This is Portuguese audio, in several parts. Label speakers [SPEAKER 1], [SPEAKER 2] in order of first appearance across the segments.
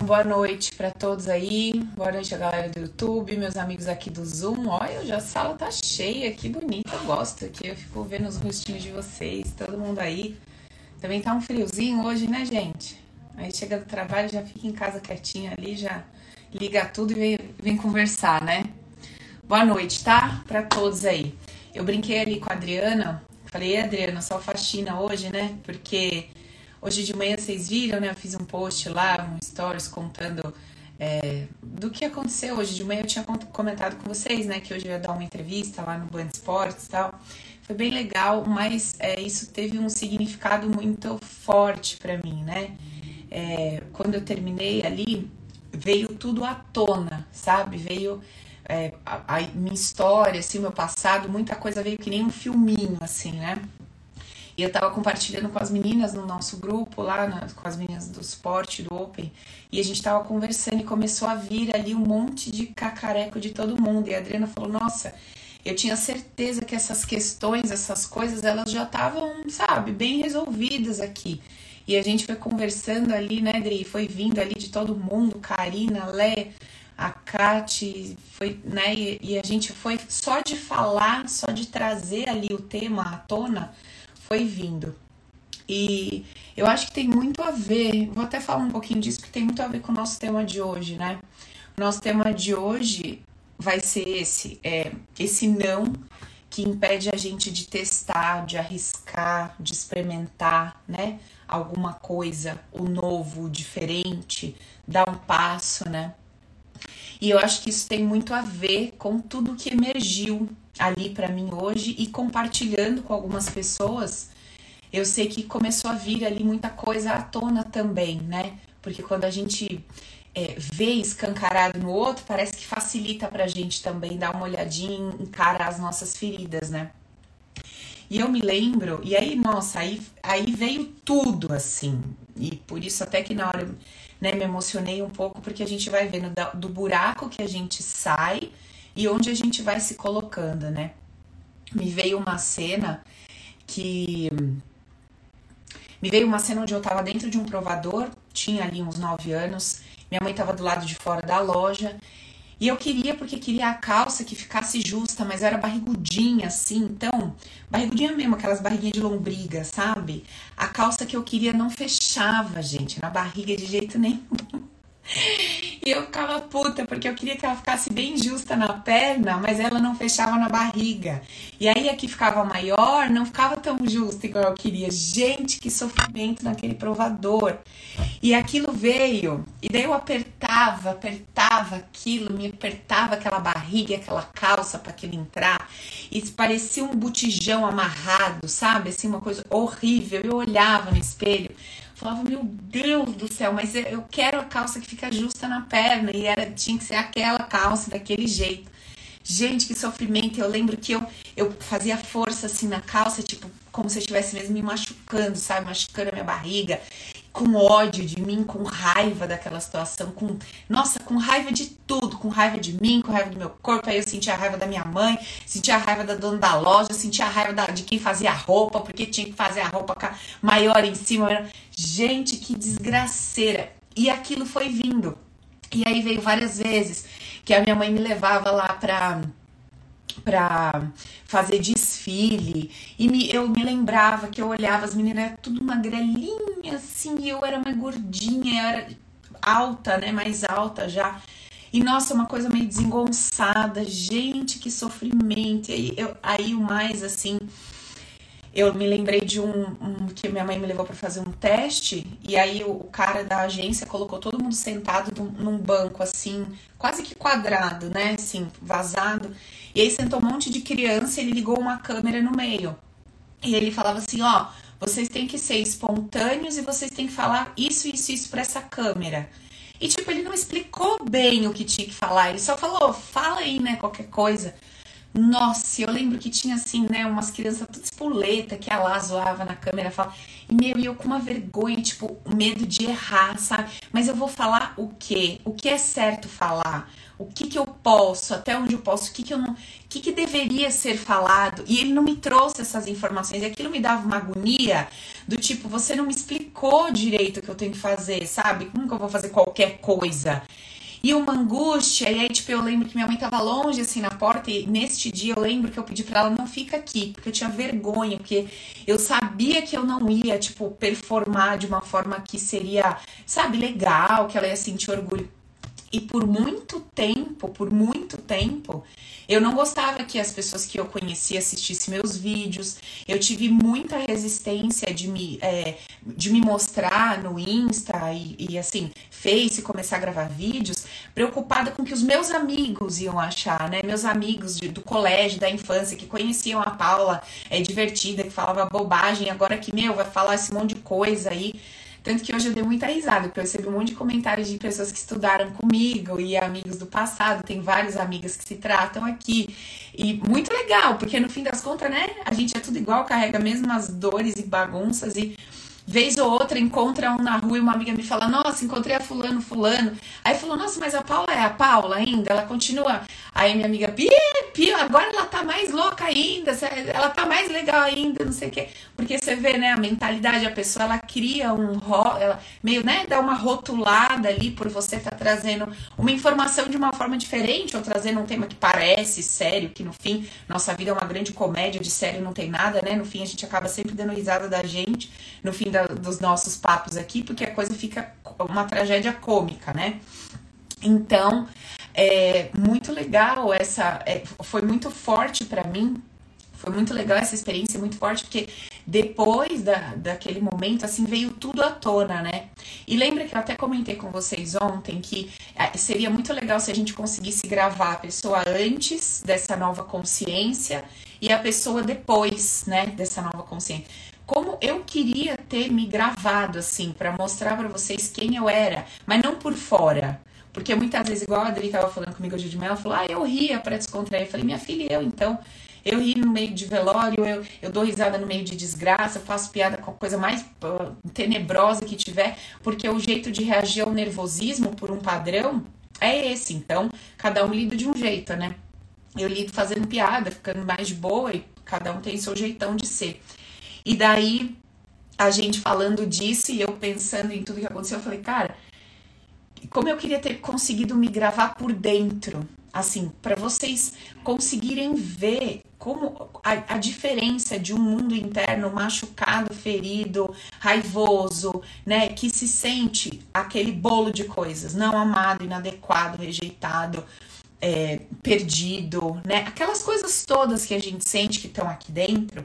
[SPEAKER 1] Então, boa noite para todos aí. Boa noite a galera do YouTube, meus amigos aqui do Zoom. Olha, já a sala tá cheia, que bonita. Eu gosto aqui. Eu fico vendo os rostinhos de vocês, todo mundo aí. Também tá um friozinho hoje, né, gente? Aí chega do trabalho, já fica em casa quietinha ali, já liga tudo e vem, vem conversar, né? Boa noite, tá? Para todos aí. Eu brinquei ali com a Adriana. Falei, Adriana, só faxina hoje, né? Porque Hoje de manhã vocês viram, né? Eu fiz um post lá, um stories contando é, do que aconteceu hoje de manhã. Eu tinha comentado com vocês, né? Que hoje eu ia dar uma entrevista lá no Band Esportes e tal. Foi bem legal, mas é, isso teve um significado muito forte para mim, né? É, quando eu terminei ali, veio tudo à tona, sabe? Veio é, a, a, minha história, assim, o meu passado, muita coisa veio que nem um filminho, assim, né? E eu tava compartilhando com as meninas no nosso grupo lá, com as meninas do esporte, do Open, e a gente tava conversando e começou a vir ali um monte de cacareco de todo mundo. E a Adriana falou: Nossa, eu tinha certeza que essas questões, essas coisas, elas já estavam, sabe, bem resolvidas aqui. E a gente foi conversando ali, né, Adri? Foi vindo ali de todo mundo, Karina, Lé, a Kate, foi, né? E, e a gente foi só de falar, só de trazer ali o tema à tona foi vindo. E eu acho que tem muito a ver, vou até falar um pouquinho disso, porque tem muito a ver com o nosso tema de hoje, né? O nosso tema de hoje vai ser esse, é esse não que impede a gente de testar, de arriscar, de experimentar, né? Alguma coisa, o novo, o diferente, dar um passo, né? E eu acho que isso tem muito a ver com tudo que emergiu ali para mim hoje e compartilhando com algumas pessoas, eu sei que começou a vir ali muita coisa à tona também, né? Porque quando a gente é, vê escancarado no outro, parece que facilita pra gente também dar uma olhadinha, encarar as nossas feridas, né? E eu me lembro, e aí, nossa, aí, aí veio tudo assim. E por isso até que na hora né, me emocionei um pouco, porque a gente vai vendo do buraco que a gente sai e onde a gente vai se colocando, né? Me veio uma cena que. Me veio uma cena onde eu tava dentro de um provador, tinha ali uns 9 anos, minha mãe tava do lado de fora da loja. E eu queria, porque queria a calça que ficasse justa, mas era barrigudinha assim, então, barrigudinha mesmo, aquelas barriguinhas de lombriga, sabe? A calça que eu queria não fechava, gente, na barriga de jeito nenhum. E eu ficava puta, porque eu queria que ela ficasse bem justa na perna, mas ela não fechava na barriga. E aí a que ficava maior não ficava tão justa igual eu queria. Gente, que sofrimento naquele provador. E aquilo veio, e daí eu apertava, apertava aquilo, me apertava aquela barriga, aquela calça para aquilo entrar. E parecia um botijão amarrado, sabe? Assim, uma coisa horrível. Eu olhava no espelho. Falava, meu Deus do céu, mas eu quero a calça que fica justa na perna. E era, tinha que ser aquela calça, daquele jeito. Gente, que sofrimento. Eu lembro que eu, eu fazia força assim na calça, tipo, como se eu estivesse mesmo me machucando, sabe? Machucando a minha barriga com ódio de mim, com raiva daquela situação, com nossa, com raiva de tudo, com raiva de mim, com raiva do meu corpo. Aí eu sentia a raiva da minha mãe, sentia a raiva da dona da loja, sentia a raiva da, de quem fazia a roupa, porque tinha que fazer a roupa maior em cima. Gente, que desgraceira. E aquilo foi vindo. E aí veio várias vezes que a minha mãe me levava lá pra para fazer desfile. E me, eu me lembrava que eu olhava as meninas, era tudo magrelinha assim, e eu era mais gordinha, eu era alta, né? Mais alta já. E nossa, uma coisa meio desengonçada, gente, que sofrimento. E aí, eu, aí o mais assim, eu me lembrei de um, um que minha mãe me levou para fazer um teste, e aí o, o, cara da agência colocou todo mundo sentado num, num banco assim, quase que quadrado, né? Assim, vazado. E aí sentou um monte de criança, ele ligou uma câmera no meio. E ele falava assim, ó, vocês têm que ser espontâneos e vocês têm que falar isso, isso, isso para essa câmera. E tipo, ele não explicou bem o que tinha que falar, ele só falou, fala aí, né, qualquer coisa. Nossa, eu lembro que tinha assim, né, umas crianças tudo espoleta que a lá zoava na câmera, fala, e meu, eu com uma vergonha, tipo, medo de errar, sabe? Mas eu vou falar o quê? O que é certo falar? O que que eu posso? Até onde eu posso? O que que eu não, o que que deveria ser falado? E ele não me trouxe essas informações, e aquilo me dava uma agonia do tipo, você não me explicou direito o que eu tenho que fazer, sabe? Como que eu vou fazer qualquer coisa? E uma angústia, e aí, tipo, eu lembro que minha mãe tava longe, assim, na porta, e neste dia eu lembro que eu pedi pra ela, não fica aqui, porque eu tinha vergonha, porque eu sabia que eu não ia, tipo, performar de uma forma que seria, sabe, legal, que ela ia sentir orgulho. E por muito tempo, por muito tempo, eu não gostava que as pessoas que eu conhecia assistissem meus vídeos. Eu tive muita resistência de me, é, de me mostrar no Insta e, e, assim, Face, começar a gravar vídeos, preocupada com que os meus amigos iam achar, né? Meus amigos de, do colégio, da infância, que conheciam a Paula, é divertida, que falava bobagem, agora que, meu, vai falar esse monte de coisa aí. Tanto que hoje eu dei muita risada, porque eu recebi um monte de comentários de pessoas que estudaram comigo e amigos do passado. Tem várias amigas que se tratam aqui. E muito legal, porque no fim das contas, né? A gente é tudo igual, carrega mesmo as dores e bagunças e Vez ou outra encontra um na rua e uma amiga me fala: Nossa, encontrei a Fulano, Fulano. Aí falou: Nossa, mas a Paula é a Paula ainda? Ela continua. Aí minha amiga: Pi, Pi, agora ela tá mais louca ainda, ela tá mais legal ainda, não sei o quê. Porque você vê, né, a mentalidade, a pessoa ela cria um. Ela meio, né, dá uma rotulada ali por você estar tá trazendo uma informação de uma forma diferente ou trazendo um tema que parece sério, que no fim, nossa vida é uma grande comédia, de sério não tem nada, né? No fim, a gente acaba sempre dando risada da gente. No fim da da, dos nossos papos aqui, porque a coisa fica uma tragédia cômica, né? Então, é muito legal essa. É, foi muito forte para mim. Foi muito legal essa experiência, muito forte, porque depois da, daquele momento, assim, veio tudo à tona, né? E lembra que eu até comentei com vocês ontem que é, seria muito legal se a gente conseguisse gravar a pessoa antes dessa nova consciência e a pessoa depois, né, dessa nova consciência como eu queria ter me gravado assim para mostrar para vocês quem eu era, mas não por fora. Porque muitas vezes, igual a Adri estava falando comigo hoje de manhã, ela falou: "Ah, eu ria para descontrair". Eu falei: "Minha filha, eu então eu ri no meio de velório, eu, eu dou risada no meio de desgraça, eu faço piada com a coisa mais tenebrosa que tiver, porque o jeito de reagir ao nervosismo por um padrão é esse. Então, cada um lida de um jeito, né? Eu lido fazendo piada, ficando mais de boa e cada um tem seu jeitão de ser. E daí, a gente falando disso e eu pensando em tudo que aconteceu, eu falei, cara, como eu queria ter conseguido me gravar por dentro, assim, para vocês conseguirem ver como a, a, diferença de um mundo interno machucado, ferido, raivoso, né, que se sente aquele bolo de coisas, não amado, inadequado, rejeitado, é, perdido, né, aquelas coisas todas que a gente sente que estão aqui dentro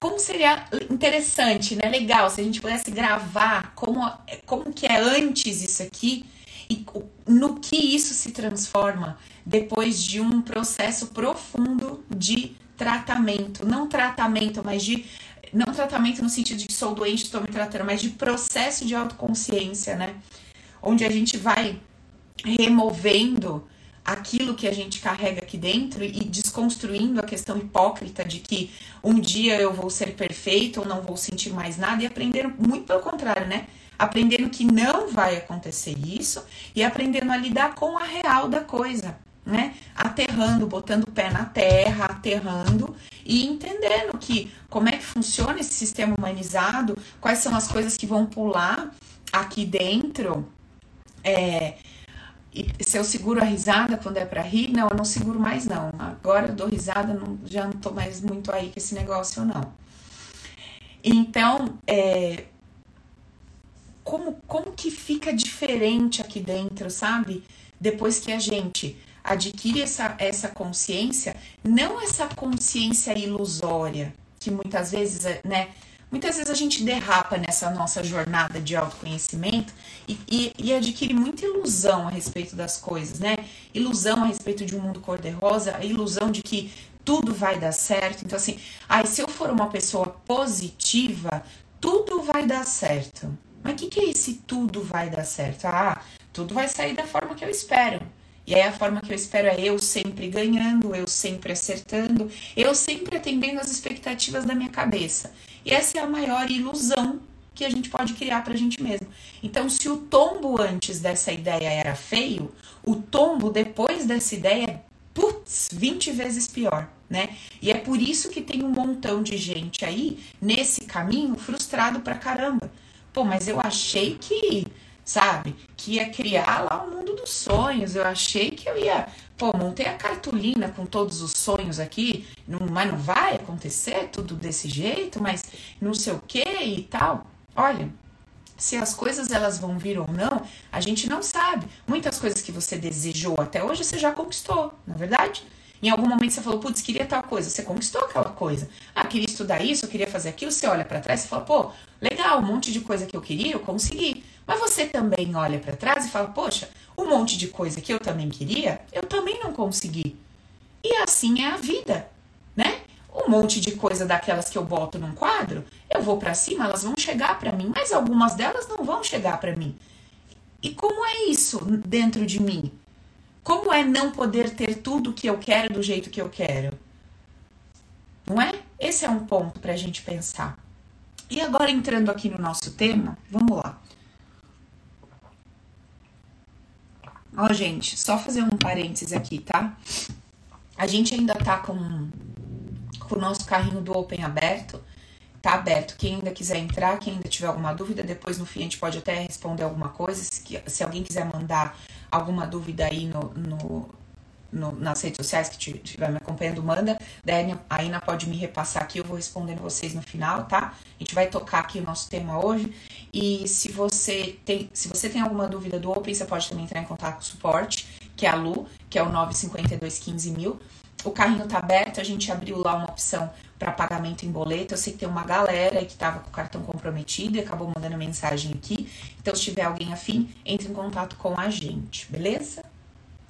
[SPEAKER 1] como seria interessante, né? Legal, se a gente pudesse gravar como, como que é antes isso aqui e no que isso se transforma depois de um processo profundo de tratamento. Não tratamento, mas de. Não tratamento no sentido de que sou doente, estou me tratando, mas de processo de autoconsciência, né? Onde a gente vai removendo aquilo que a gente carrega aqui dentro e desconstruindo a questão hipócrita de que um dia eu vou ser perfeito ou não vou sentir mais nada e aprendendo muito pelo contrário, né? Aprendendo que não vai acontecer isso e aprendendo a lidar com a real da coisa, né? Aterrando, botando o pé na terra, aterrando e entendendo que como é que funciona esse sistema humanizado, quais são as coisas que vão pular aqui dentro. É, e se eu seguro a risada quando é para rir, não, eu não seguro mais não. Agora eu dou risada, não, já não tô mais muito aí com esse negócio não. Então, é, como, como que fica diferente aqui dentro, sabe? Depois que a gente adquire essa, essa consciência, não essa consciência ilusória, que muitas vezes, né, Muitas vezes a gente derrapa nessa nossa jornada de autoconhecimento e, e, adquire muita ilusão a respeito das coisas, né? Ilusão a respeito de um mundo cor-de-rosa, a ilusão de que tudo vai dar certo. Então, assim, ai, se eu for uma pessoa positiva, tudo vai dar certo. Mas o que, que é esse tudo vai dar certo? Ah, tudo vai sair da forma que eu espero. E aí a forma que eu espero é eu sempre ganhando, eu sempre acertando, eu sempre atendendo as expectativas da minha cabeça. E essa é a maior ilusão que a gente pode criar para a gente mesmo. Então, se o tombo antes dessa ideia era feio, o tombo depois dessa ideia é, putz, 20 vezes pior, né? E é por isso que tem um montão de gente aí nesse caminho frustrado pra caramba. Pô, mas eu achei que, sabe, que ia criar lá o mundo dos sonhos. Eu achei que eu ia, pô, montei a cartolina com todos os sonhos aqui, não, mas não vai acontecer tudo desse jeito, mas não sei o que e tal. Olha, se as coisas elas vão vir ou não, a gente não sabe. Muitas coisas que você desejou até hoje você já conquistou, na é verdade? Em algum momento você falou, putz, queria tal coisa, você conquistou aquela coisa. Ah, queria estudar isso, eu queria fazer aquilo. Você olha para trás e fala, pô, legal, um monte de coisa que eu queria, eu consegui. Mas você também olha para trás e fala, poxa, um monte de coisa que eu também queria, eu também não consegui. E assim é a vida? Um monte de coisa daquelas que eu boto num quadro, eu vou para cima, elas vão chegar para mim, mas algumas delas não vão chegar para mim. E como é isso dentro de mim? Como é não poder ter tudo que eu quero do jeito que eu quero? Não é? Esse é um ponto para a gente pensar. E agora entrando aqui no nosso tema, vamos lá. Ó, gente, só fazer um parênteses aqui, tá? A gente ainda tá com com o nosso carrinho do Open aberto. Tá aberto. Quem ainda quiser entrar, quem ainda tiver alguma dúvida, depois no fim a gente pode até responder alguma coisa. Se, se alguém quiser mandar alguma dúvida aí no, no, no, nas redes sociais que estiver me acompanhando, manda. Daí a Ina pode me repassar aqui, eu vou respondendo vocês no final, tá? A gente vai tocar aqui o nosso tema hoje. E se você tem, se você tem alguma dúvida do Open, você pode também entrar em contato com o suporte, que é a Lu, que é o 952 15 mil. O carrinho tá aberto, a gente abriu lá uma opção para pagamento em boleto. Eu sei que tem uma galera que tava com o cartão comprometido e acabou mandando mensagem aqui. Então, se tiver alguém afim, entre em contato com a gente, beleza?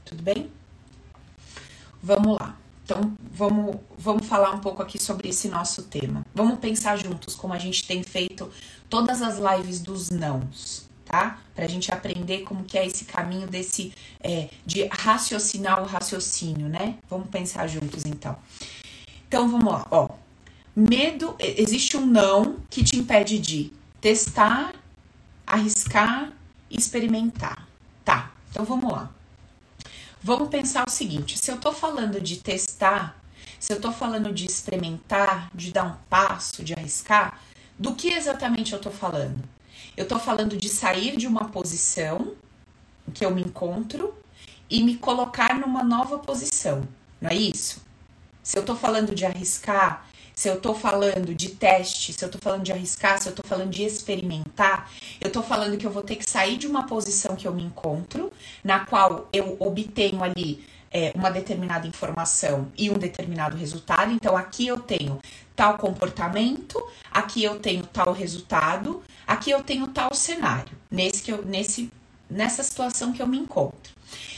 [SPEAKER 1] Tudo bem? Vamos lá. Então, vamos, vamos falar um pouco aqui sobre esse nosso tema. Vamos pensar juntos como a gente tem feito todas as lives dos nãos tá? Para a gente aprender como que é esse caminho desse é, de raciocinar o raciocínio, né? Vamos pensar juntos então. Então vamos lá, ó. Medo, existe um não que te impede de testar, arriscar, experimentar. Tá? Então vamos lá. Vamos pensar o seguinte: se eu tô falando de testar, se eu tô falando de experimentar, de dar um passo, de arriscar, do que exatamente eu tô falando? Eu estou falando de sair de uma posição que eu me encontro e me colocar numa nova posição, não é isso? Se eu estou falando de arriscar, se eu estou falando de teste, se eu estou falando de arriscar, se eu estou falando de experimentar, eu estou falando que eu vou ter que sair de uma posição que eu me encontro, na qual eu obtenho ali é, uma determinada informação e um determinado resultado. Então, aqui eu tenho tal comportamento, aqui eu tenho tal resultado, aqui eu tenho tal cenário, nesse que eu, nesse, nessa situação que eu me encontro.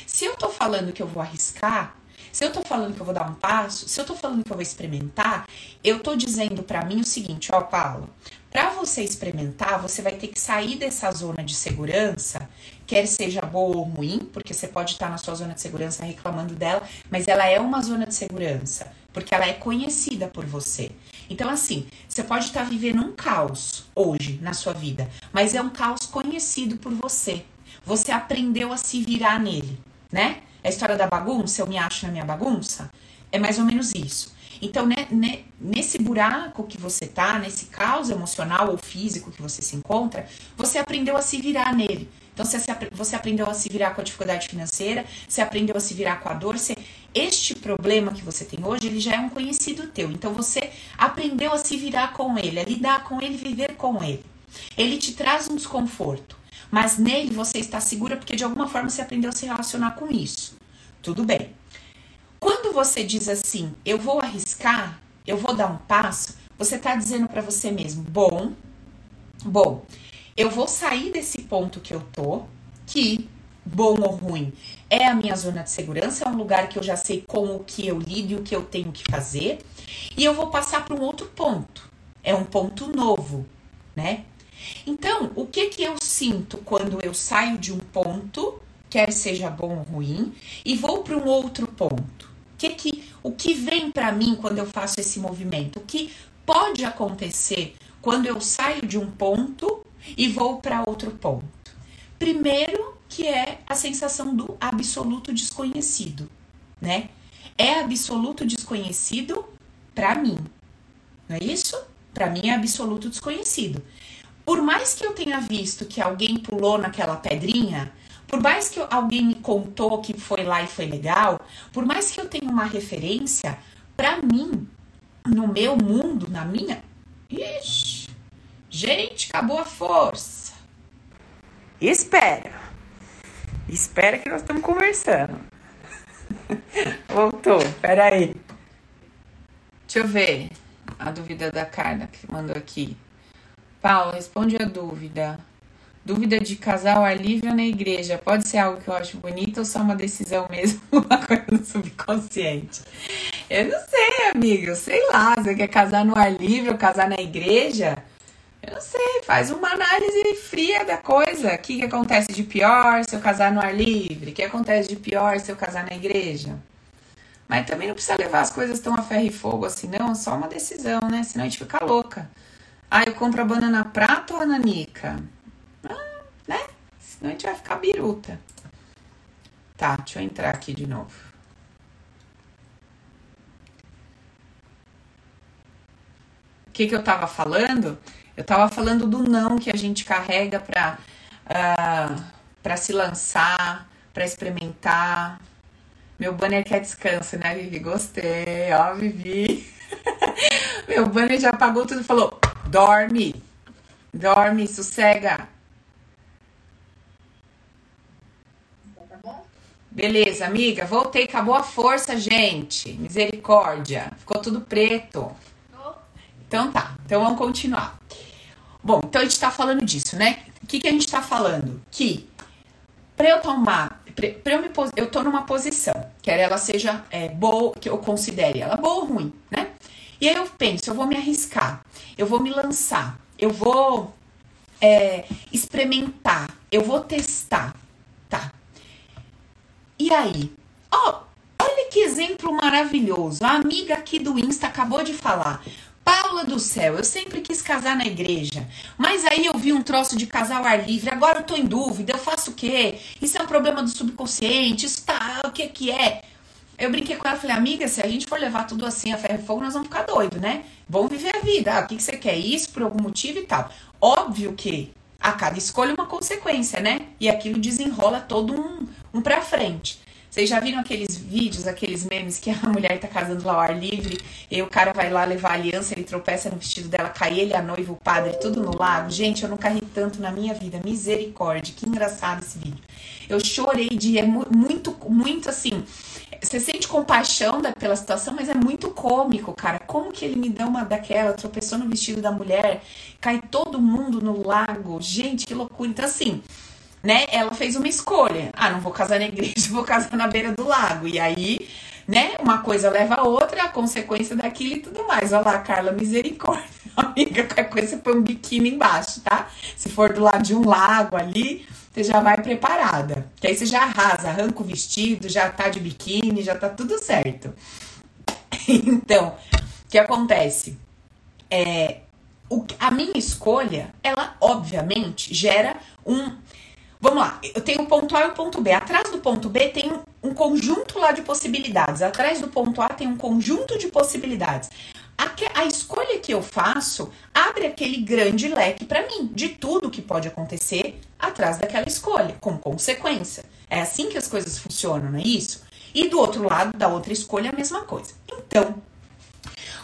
[SPEAKER 1] Se eu tô falando que eu vou arriscar, se eu tô falando que eu vou dar um passo, se eu tô falando que eu vou experimentar, eu tô dizendo para mim o seguinte, ó, Paulo, para você experimentar, você vai ter que sair dessa zona de segurança, quer seja boa ou ruim, porque você pode estar na sua zona de segurança reclamando dela, mas ela é uma zona de segurança, porque ela é conhecida por você. Então, assim, você pode estar vivendo um caos hoje na sua vida, mas é um caos conhecido por você. Você aprendeu a se virar nele, né? A história da bagunça, eu me acho na minha bagunça. É mais ou menos isso. Então, né, né, nesse buraco que você tá, nesse caos emocional ou físico que você se encontra, você aprendeu a se virar nele. Então, você, você aprendeu a se virar com a dificuldade financeira, você aprendeu a se virar com a dor, você, este problema que você tem hoje, ele já é um conhecido teu. Então, você aprendeu a se virar com ele, a lidar com ele, viver com ele. Ele te traz um desconforto, mas nele você está segura porque de alguma forma você aprendeu a se relacionar com isso. Tudo bem. Quando você diz assim, eu vou arriscar, eu vou dar um passo, você está dizendo para você mesmo, bom, bom, eu vou sair desse ponto que eu tô, que bom ou ruim é a minha zona de segurança, é um lugar que eu já sei com o que eu lido e o que eu tenho que fazer, e eu vou passar para um outro ponto. É um ponto novo, né? Então, o que que eu sinto quando eu saio de um ponto quer seja bom ou ruim, e vou para um outro ponto. Que que, o que vem para mim quando eu faço esse movimento? O que pode acontecer quando eu saio de um ponto e vou para outro ponto? Primeiro, que é a sensação do absoluto desconhecido, né? É absoluto desconhecido para mim. Não é isso? Para mim é absoluto desconhecido. Por mais que eu tenha visto que alguém pulou naquela pedrinha, por mais que alguém me contou que foi lá e foi legal, por mais que eu tenha uma referência, para mim, no meu mundo, na minha. Ixi, gente, acabou a força. Espera. Espera que nós estamos conversando. Voltou, peraí. Deixa eu ver a dúvida da Carla que mandou aqui. Paulo, responde a dúvida. Dúvida de casal ar livre ou na igreja? Pode ser algo que eu acho bonito ou só uma decisão mesmo, uma coisa do subconsciente? Eu não sei, amigo. Sei lá. Você quer casar no ar livre ou casar na igreja? Eu não sei. Faz uma análise fria da coisa. O que, que acontece de pior se eu casar no ar livre? O que acontece de pior se eu casar na igreja? Mas também não precisa levar as coisas tão a ferro e fogo assim, não. Só uma decisão, né? Senão a gente fica louca. Ah, eu compro a banana prata ou a nanica? Ah, né? Senão a gente vai ficar biruta. Tá, deixa eu entrar aqui de novo. O que, que eu tava falando? Eu tava falando do não que a gente carrega pra, uh, pra se lançar, pra experimentar. Meu banner quer descanso, né, Vivi? Gostei, ó, Vivi. Meu banner já apagou tudo e falou: Dorme. Dorme, sossega. Tá bom? Beleza, amiga. Voltei, acabou a força, gente. Misericórdia. Ficou tudo preto. Então tá. Então vamos continuar. Bom, então a gente tá falando disso, né? O que, que a gente tá falando? Que para eu tomar, para eu me eu tô numa posição, quer ela seja é, boa, que eu considere ela boa ou ruim, né? E aí eu penso, eu vou me arriscar, eu vou me lançar, eu vou é, experimentar, eu vou testar, tá? E aí, ó, olha que exemplo maravilhoso. A amiga aqui do Insta acabou de falar. Paula do céu, eu sempre quis casar na igreja, mas aí eu vi um troço de casal ar livre, agora eu tô em dúvida, eu faço o quê? Isso é um problema do subconsciente, isso tá, o que que é? Eu brinquei com ela, falei, amiga, se a gente for levar tudo assim a ferro e fogo, nós vamos ficar doido, né? Vamos viver a vida. Ah, o que, que você quer? Isso por algum motivo e tal. Óbvio que a cada escolha é uma consequência, né? E aquilo desenrola todo um, um pra frente. Vocês já viram aqueles vídeos, aqueles memes que a mulher tá casando lá ao ar livre e o cara vai lá levar a aliança, ele tropeça no vestido dela, cai ele, a noiva, o padre, tudo no lago? Gente, eu nunca ri tanto na minha vida. Misericórdia, que engraçado esse vídeo. Eu chorei de. É muito, muito assim você sente compaixão da, pela situação, mas é muito cômico, cara. Como que ele me deu uma daquela, tropeçou no vestido da mulher, cai todo mundo no lago. Gente, que loucura. Então, assim, né? Ela fez uma escolha. Ah, não vou casar na igreja, vou casar na beira do lago. E aí, né? Uma coisa leva a outra, a consequência daquilo e tudo mais. Olha lá, Carla, misericórdia. Amiga, qualquer coisa você põe um biquíni embaixo, tá? Se for do lado de um lago ali, você já vai preparada. Que aí você já arrasa, arranca o vestido, já tá de biquíni, já tá tudo certo. então, o que acontece? É, o, a minha escolha, ela obviamente gera um. Vamos lá, eu tenho o ponto A e o ponto B. Atrás do ponto B tem um, conjunto lá de possibilidades. Atrás do ponto A tem um conjunto de possibilidades a, a escolha que eu faço abre aquele grande leque para mim de tudo que pode acontecer atrás daquela escolha, como consequência. É assim que as coisas funcionam, não é isso? E do outro lado, da outra escolha, a mesma coisa. Então,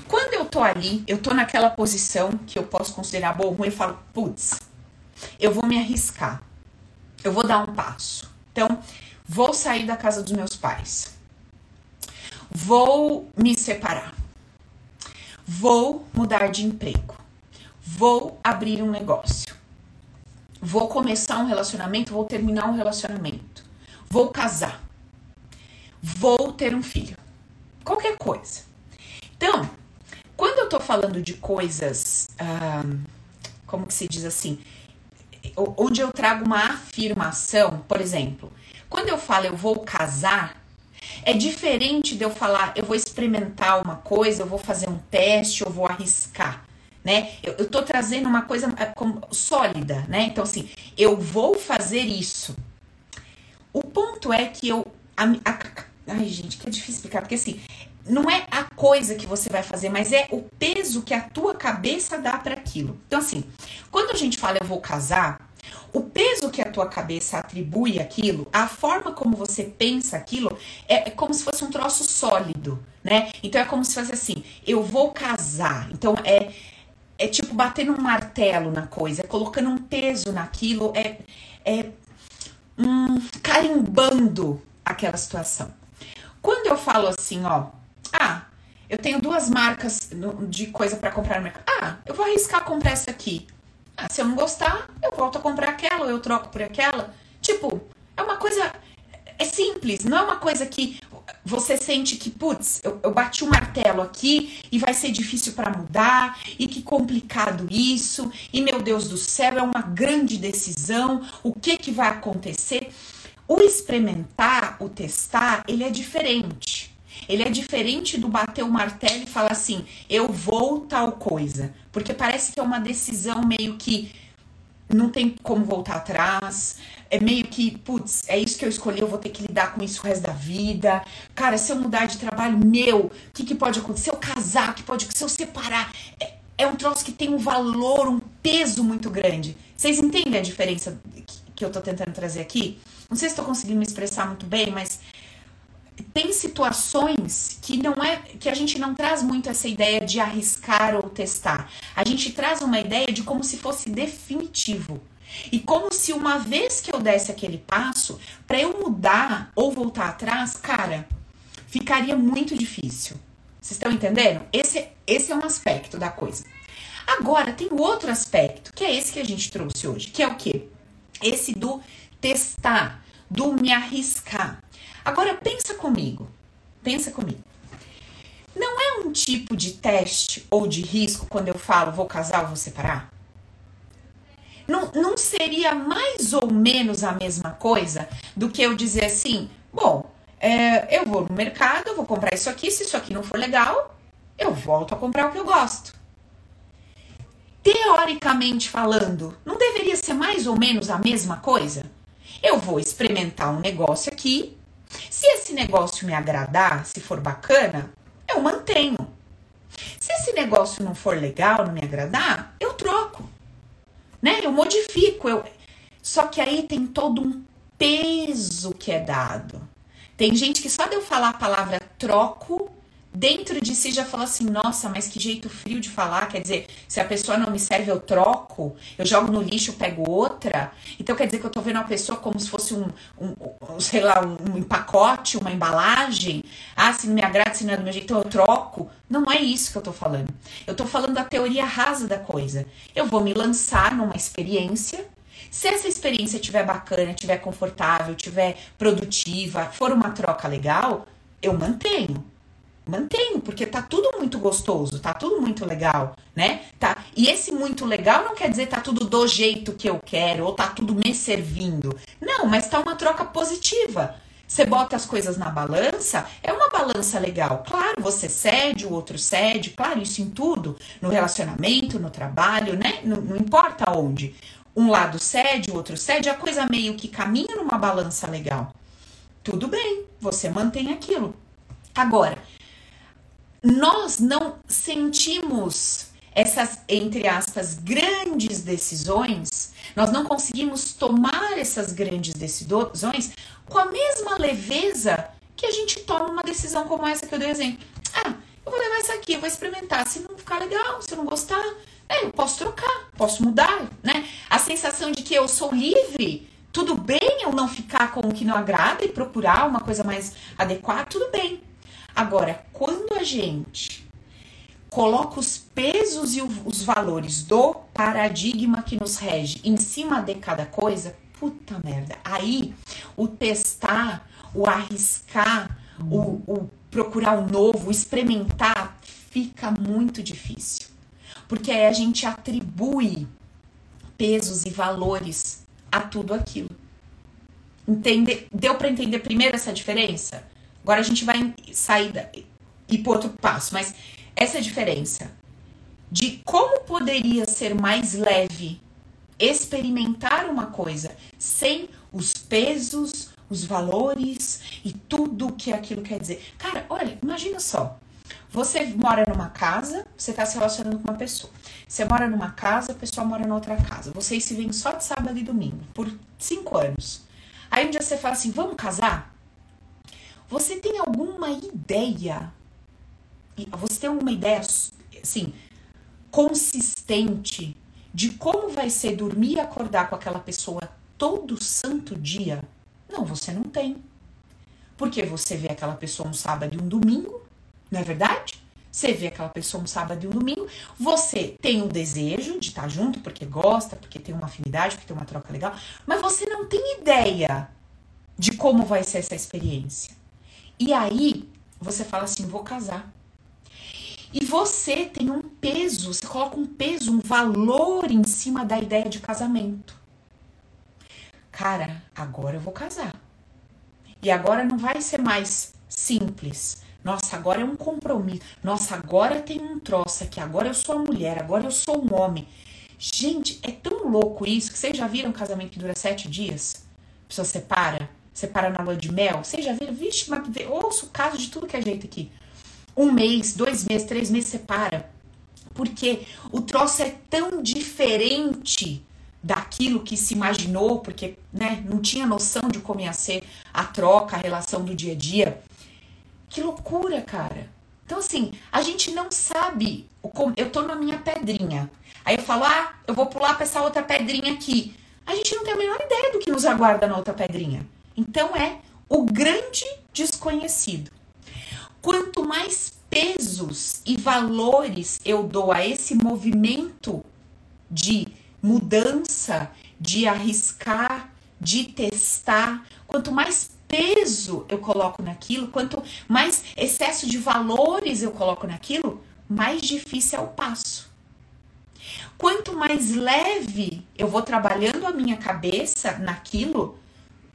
[SPEAKER 1] quando eu tô ali, eu tô naquela posição que eu posso considerar boa ou ruim, eu falo, putz, eu vou me arriscar. Eu vou dar um passo. Então, vou sair da casa dos meus pais. Vou me separar. Vou mudar de emprego. Vou abrir um negócio. Vou começar um relacionamento, vou terminar um relacionamento. Vou casar. Vou ter um filho. Qualquer coisa. Então, quando eu tô falando de coisas, ah, como que se diz assim, onde eu trago uma afirmação, por exemplo, Quando eu falo eu vou casar, é diferente de eu falar eu vou experimentar uma coisa, eu vou fazer um teste, eu vou arriscar. Né? Eu, eu tô trazendo uma coisa é, sólida, né? Então, assim, eu vou fazer isso. O ponto é que eu. A, a, ai, gente, que é difícil explicar, porque assim, não é a coisa que você vai fazer, mas é o peso que a tua cabeça dá para aquilo. Então, assim, quando a gente fala eu vou casar, o peso que a tua cabeça atribui aquilo, a forma como você pensa aquilo, é, é como se fosse um troço sólido, né? Então é como se fosse assim, eu vou casar. Então é é tipo batendo um martelo na coisa, é colocando um peso naquilo, é, é carimbando aquela situação. Quando eu falo assim, ó, ah, eu tenho duas marcas de coisa para comprar no mercado. Ah, eu vou arriscar comprar essa aqui. Ah, se eu não gostar, eu volto a comprar aquela ou eu troco por aquela. Tipo, é uma coisa. É simples, não é uma coisa que você sente que, putz, eu, eu bati o um martelo aqui e vai ser difícil para mudar, e que complicado isso, e meu Deus do céu, é uma grande decisão, o que que vai acontecer? O experimentar, o testar, ele é diferente. Ele é diferente do bater o martelo e falar assim, eu vou tal coisa. Porque parece que é uma decisão meio que não tem como voltar atrás. É meio que, putz, é isso que eu escolhi, eu vou ter que lidar com isso o resto da vida. Cara, se eu mudar de trabalho, meu, o que, que pode acontecer? Se eu casar, que pode Se eu separar? É, é um troço que tem um valor, um peso muito grande. Vocês entendem a diferença que eu tô tentando trazer aqui? Não sei se estou conseguindo me expressar muito bem, mas tem situações que não é que a gente não traz muito essa ideia de arriscar ou testar. A gente traz uma ideia de como se fosse definitivo. E como se uma vez que eu desse aquele passo, para eu mudar ou voltar atrás, cara, ficaria muito difícil. Vocês estão entendendo? Esse, esse é um aspecto da coisa. Agora, tem outro aspecto, que é esse que a gente trouxe hoje, que é o quê? Esse do testar, do me arriscar. Agora pensa comigo, pensa comigo. Não é um tipo de teste ou de risco quando eu falo vou casar ou vou separar? Não, não seria mais ou menos a mesma coisa do que eu dizer assim, bom, é, eu vou no mercado, vou comprar isso aqui, se isso aqui não for legal, eu volto a comprar o que eu gosto. Teoricamente falando, não deveria ser mais ou menos a mesma coisa? Eu vou experimentar um negócio aqui, se esse negócio me agradar, se for bacana, eu mantenho. Se esse negócio não for legal, não me agradar, eu troco. Né? Eu modifico. Eu... Só que aí tem todo um peso que é dado. Tem gente que só de eu falar a palavra troco, dentro de si já falou assim: nossa, mas que jeito frio de falar. Quer dizer, se a pessoa não me serve, eu troco, eu jogo no lixo, pego outra. Então quer dizer que eu tô vendo uma pessoa como se fosse um, um sei lá, um, um pacote, uma embalagem. Ah, se não me agrada, se não é do meu jeito, eu troco. Não é isso que eu tô falando. Eu tô falando da teoria rasa da coisa. Eu vou me lançar numa experiência. Se essa experiência estiver bacana, estiver confortável, estiver produtiva, for uma troca legal, eu mantenho mantenho, porque tá tudo muito gostoso, tá tudo muito legal, né? Tá. E esse muito legal não quer dizer tá tudo do jeito que eu quero ou tá tudo me servindo. Não, mas tá uma troca positiva. Você bota as coisas na balança, é uma balança legal. Claro, você cede, o outro cede, claro, isso em tudo, no relacionamento, no trabalho, né? Não, não importa onde. Um lado cede, o outro cede, a coisa meio que caminha numa balança legal. Tudo bem, você mantém aquilo. Agora, nós não sentimos essas, entre aspas, grandes decisões, nós não conseguimos tomar essas grandes decisões com a mesma leveza que a gente toma uma decisão como essa que eu dei exemplo. Ah, eu vou levar essa aqui, eu vou experimentar. Se não ficar legal, se não gostar, é, eu posso trocar, posso mudar, né? A sensação de que eu sou livre, tudo bem eu não ficar com o que não agrada e procurar uma coisa mais adequada, tudo bem. Agora, quando a gente coloca os pesos e os valores do paradigma que nos rege em cima de cada coisa, puta merda. Aí o testar, o arriscar, o, o procurar o novo, o experimentar, fica muito difícil. Porque aí a gente atribui pesos e valores a tudo aquilo. Entender, deu para entender primeiro essa diferença? Agora a gente vai sair da, e por outro passo, mas essa diferença de como poderia ser mais leve experimentar uma coisa sem os pesos, os valores e tudo o que aquilo quer dizer. Cara, olha, imagina só. Você mora numa casa, você está se relacionando com uma pessoa. Você mora numa casa, a pessoa mora na outra casa. Vocês se veem só de sábado e domingo, por cinco anos. Aí um dia você fala assim: vamos casar? Você tem alguma ideia? Você tem alguma ideia, assim, consistente de como vai ser dormir e acordar com aquela pessoa todo santo dia? Não, você não tem. Porque você vê aquela pessoa um sábado e um domingo, não é verdade? Você vê aquela pessoa um sábado e um domingo, você tem o desejo de estar junto porque gosta, porque tem uma afinidade, porque tem uma troca legal, mas você não tem ideia de como vai ser essa experiência. E aí você fala assim: vou casar. E você tem um peso, você coloca um peso, um valor em cima da ideia de casamento. Cara, agora eu vou casar. E agora não vai ser mais simples. Nossa, agora é um compromisso. Nossa, agora tem um troço aqui. Agora eu sou a mulher, agora eu sou um homem. Gente, é tão louco isso que vocês já viram um casamento que dura sete dias? A pessoa separa, separa na lua de mel. Vocês já viram? Vixe, mas ouço o caso de tudo que é jeito aqui. Um mês, dois meses, três meses separa. Porque o troço é tão diferente daquilo que se imaginou, porque né, não tinha noção de como ia ser a troca, a relação do dia a dia. Que loucura, cara. Então, assim, a gente não sabe. Eu tô na minha pedrinha. Aí eu falo, ah, eu vou pular pra essa outra pedrinha aqui. A gente não tem a menor ideia do que nos aguarda na outra pedrinha. Então é o grande desconhecido. Quanto mais pesos e valores eu dou a esse movimento de mudança, de arriscar, de testar, quanto mais peso eu coloco naquilo, quanto mais excesso de valores eu coloco naquilo, mais difícil é o passo. Quanto mais leve eu vou trabalhando a minha cabeça naquilo,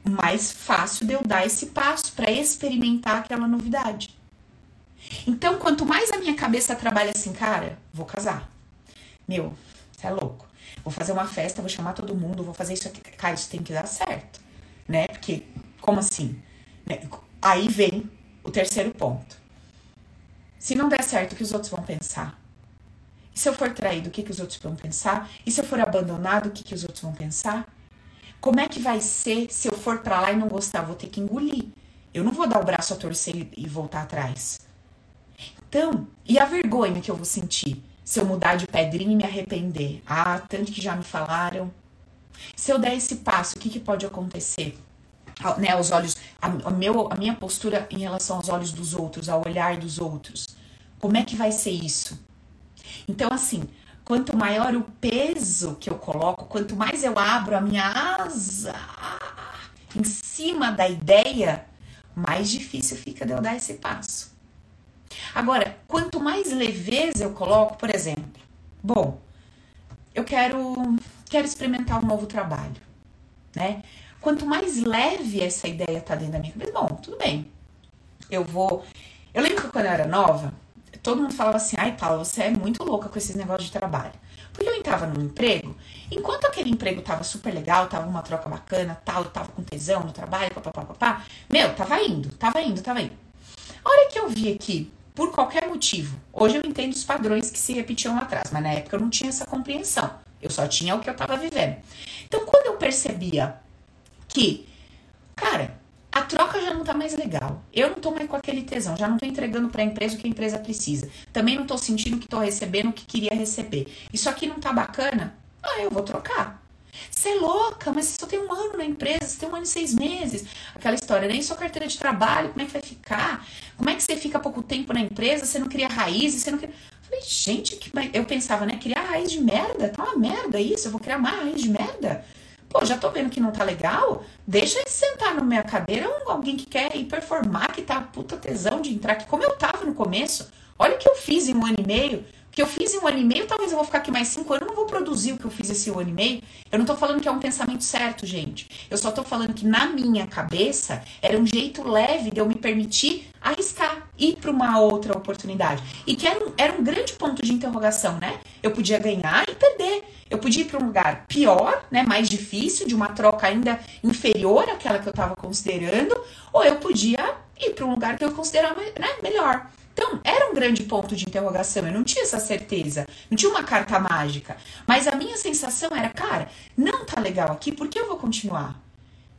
[SPEAKER 1] mais fácil de eu dar esse passo para experimentar aquela novidade. Então, quanto mais a minha cabeça trabalha assim, cara, vou casar. Meu, você é louco. Vou fazer uma festa, vou chamar todo mundo, vou fazer isso aqui. Cara, isso tem que dar certo, né? Porque como assim? Né? Aí vem o terceiro ponto. Se não der certo, o que os outros vão pensar? E se eu for traído, o que, que os outros vão pensar? E se eu for abandonado, o que, que os outros vão pensar? Como é que vai ser se eu for para lá e não gostar? Vou ter que engolir. Eu não vou dar o braço a torcer e voltar atrás. Então, e a vergonha que eu vou sentir se eu mudar de pedrinha e me arrepender? Ah, tanto que já me falaram. Se eu der esse passo, o que, que pode acontecer? né, aos olhos, a, a, meu, a minha postura em relação aos olhos dos outros, ao olhar dos outros. Como é que vai ser isso? Então, assim, quanto maior o peso que eu coloco, quanto mais eu abro a minha asa em cima da ideia, mais difícil fica de eu dar esse passo. Agora, quanto mais leveza eu coloco, por exemplo, bom, eu quero quero experimentar um novo trabalho, né? Quanto mais leve essa ideia tá dentro da minha cabeça, bom, tudo bem. Eu vou. Eu lembro que quando eu era nova, todo mundo falava assim: ai, Paula, você é muito louca com esses negócios de trabalho. Porque eu entrava num emprego, enquanto aquele emprego tava super legal, tava uma troca bacana, tal, eu tava com tesão no trabalho, papapá, meu, tava indo, tava indo, tava indo. A hora que eu vi aqui, por qualquer motivo, hoje eu entendo os padrões que se repetiam lá atrás, mas na época eu não tinha essa compreensão. Eu só tinha o que eu tava vivendo. Então, quando eu percebia que, cara, a troca já não tá mais legal. Eu não tô mais com aquele tesão, já não tô entregando para a empresa o que a empresa precisa. Também não tô sentindo que tô recebendo o que queria receber. Isso aqui não tá bacana? Ah, eu vou trocar. Você é louca, mas você só tem um ano na empresa, você tem um ano e seis meses. Aquela história, nem sua carteira de trabalho, como é que vai ficar? Como é que você fica pouco tempo na empresa, você não cria raízes, você não cria... Falei, gente, que... eu pensava, né, criar raiz de merda, tá uma merda isso, eu vou criar mais raiz de merda. Pô, já tô vendo que não tá legal. Deixa ele sentar na minha cadeira um, alguém que quer ir performar, que tá puta tesão de entrar aqui, como eu tava no começo. Olha o que eu fiz em um ano e meio. Porque eu fiz em um ano e meio, talvez eu vou ficar aqui mais cinco anos, eu não vou produzir o que eu fiz esse ano e meio. Eu não tô falando que é um pensamento certo, gente. Eu só tô falando que na minha cabeça era um jeito leve de eu me permitir arriscar, ir para uma outra oportunidade. E que era um, era um grande ponto de interrogação, né? Eu podia ganhar e perder. Eu podia ir para um lugar pior, né, mais difícil, de uma troca ainda inferior àquela que eu estava considerando, ou eu podia ir para um lugar que eu considerava né, melhor. Então, era um grande ponto de interrogação, eu não tinha essa certeza, não tinha uma carta mágica. Mas a minha sensação era, cara, não tá legal aqui, por que eu vou continuar?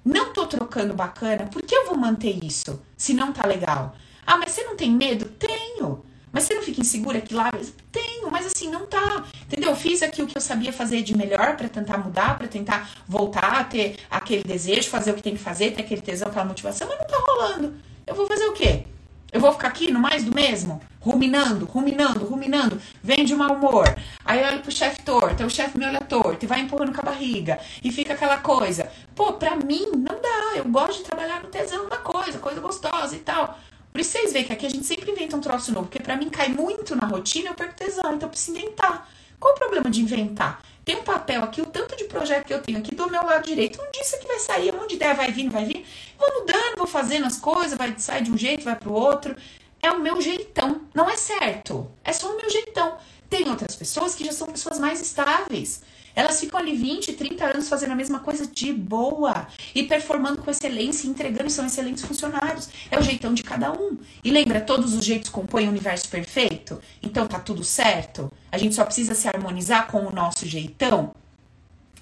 [SPEAKER 1] Não tô trocando bacana, por que eu vou manter isso se não tá legal? Ah, mas você não tem medo? Tenho. Mas você não fica insegura que lá? Tenho, mas assim, não tá. Entendeu? Eu fiz aqui o que eu sabia fazer de melhor para tentar mudar, para tentar voltar a ter aquele desejo, fazer o que tem que fazer, ter aquele tesão, aquela motivação, mas não tá rolando. Eu vou fazer o quê? Eu vou ficar aqui no mais do mesmo? Ruminando, ruminando, ruminando. Vem de mau humor. Aí olha pro chefe torto, o chefe me olha torto e vai empurrando com a barriga. E fica aquela coisa. Pô, pra mim não dá. Eu gosto de trabalhar no tesão da coisa, coisa gostosa e tal. Por isso vocês veem que aqui a gente sempre inventa um troço novo. Porque pra mim cai muito na rotina, eu perco tesão. Então eu preciso inventar. Qual o problema de inventar? Tem um papel aqui, o tanto de projeto que eu tenho aqui do meu lado direito. Dia isso aqui vai sair, um monte de ideia vai vir, vai vir. Vou mudando, vou fazendo as coisas, vai sair de um jeito, vai pro outro. É o meu jeitão. Não é certo. É só o meu jeitão. Tem outras pessoas que já são pessoas mais estáveis. Elas ficam ali 20, 30 anos fazendo a mesma coisa de boa e performando com excelência, entregando são excelentes funcionários. É o jeitão de cada um. E lembra, todos os jeitos compõem o universo perfeito? Então tá tudo certo? A gente só precisa se harmonizar com o nosso jeitão?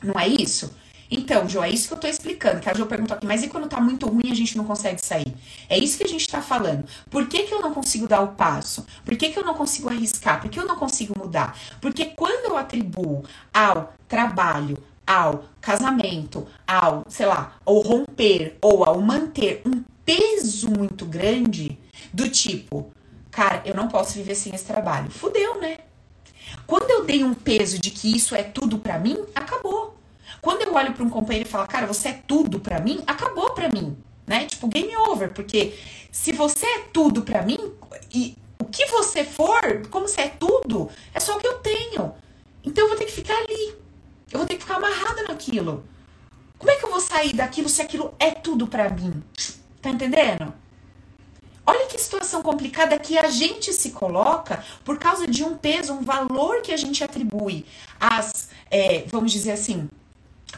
[SPEAKER 1] Não é isso? Então, Jo, é isso que eu tô explicando. Que a Jo perguntou aqui, mas e quando tá muito ruim a gente não consegue sair? É isso que a gente tá falando. Por que, que eu não consigo dar o passo? Por que, que eu não consigo arriscar? Por que eu não consigo mudar? Porque quando eu atribuo ao trabalho, ao casamento, ao, sei lá, ao romper ou ao manter um peso muito grande, do tipo, cara, eu não posso viver sem esse trabalho. Fudeu, né? Quando eu dei um peso de que isso é tudo para mim, acabou. Quando eu olho para um companheiro e falo, cara, você é tudo para mim, acabou para mim, né? Tipo, game over, porque se você é tudo para mim e o que você for, como você é tudo, é só o que eu tenho. Então eu vou ter que ficar ali. Eu vou ter que ficar amarrada naquilo. Como é que eu vou sair daquilo se aquilo é tudo para mim? Tá entendendo? Olha que situação complicada que a gente se coloca por causa de um peso, um valor que a gente atribui às, é, vamos dizer assim,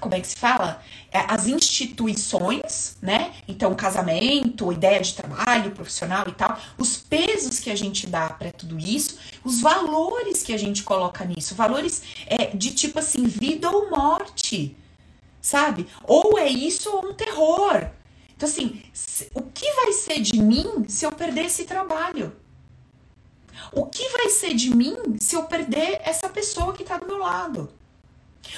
[SPEAKER 1] como é que se fala? É, as instituições, né? Então, casamento, ideia de trabalho profissional e tal, os pesos que a gente dá para tudo isso, os valores que a gente coloca nisso, valores é, de tipo assim, vida ou morte, sabe? Ou é isso ou um terror. Então, assim, o que vai ser de mim se eu perder esse trabalho? O que vai ser de mim se eu perder essa pessoa que está do meu lado?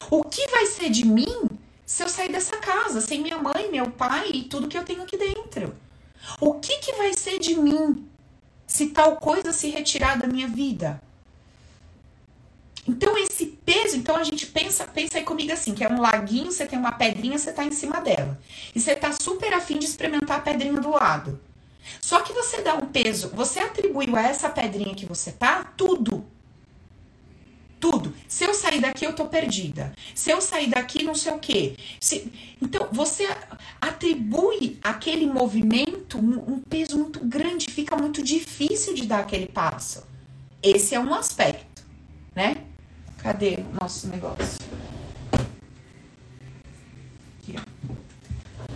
[SPEAKER 1] O que vai ser de mim se eu sair dessa casa, sem minha mãe, meu pai e tudo que eu tenho aqui dentro? O que, que vai ser de mim se tal coisa se retirar da minha vida? Então esse peso, então a gente pensa, pensa aí comigo assim, que é um laguinho, você tem uma pedrinha, você tá em cima dela. E você tá super afim de experimentar a pedrinha do lado. Só que você dá um peso, você atribuiu a essa pedrinha que você tá tudo. Tudo. Se eu sair daqui, eu tô perdida. Se eu sair daqui, não sei o quê. Se... Então, você atribui aquele movimento um, um peso muito grande, fica muito difícil de dar aquele passo. Esse é um aspecto, né? Cadê o nosso negócio? Aqui.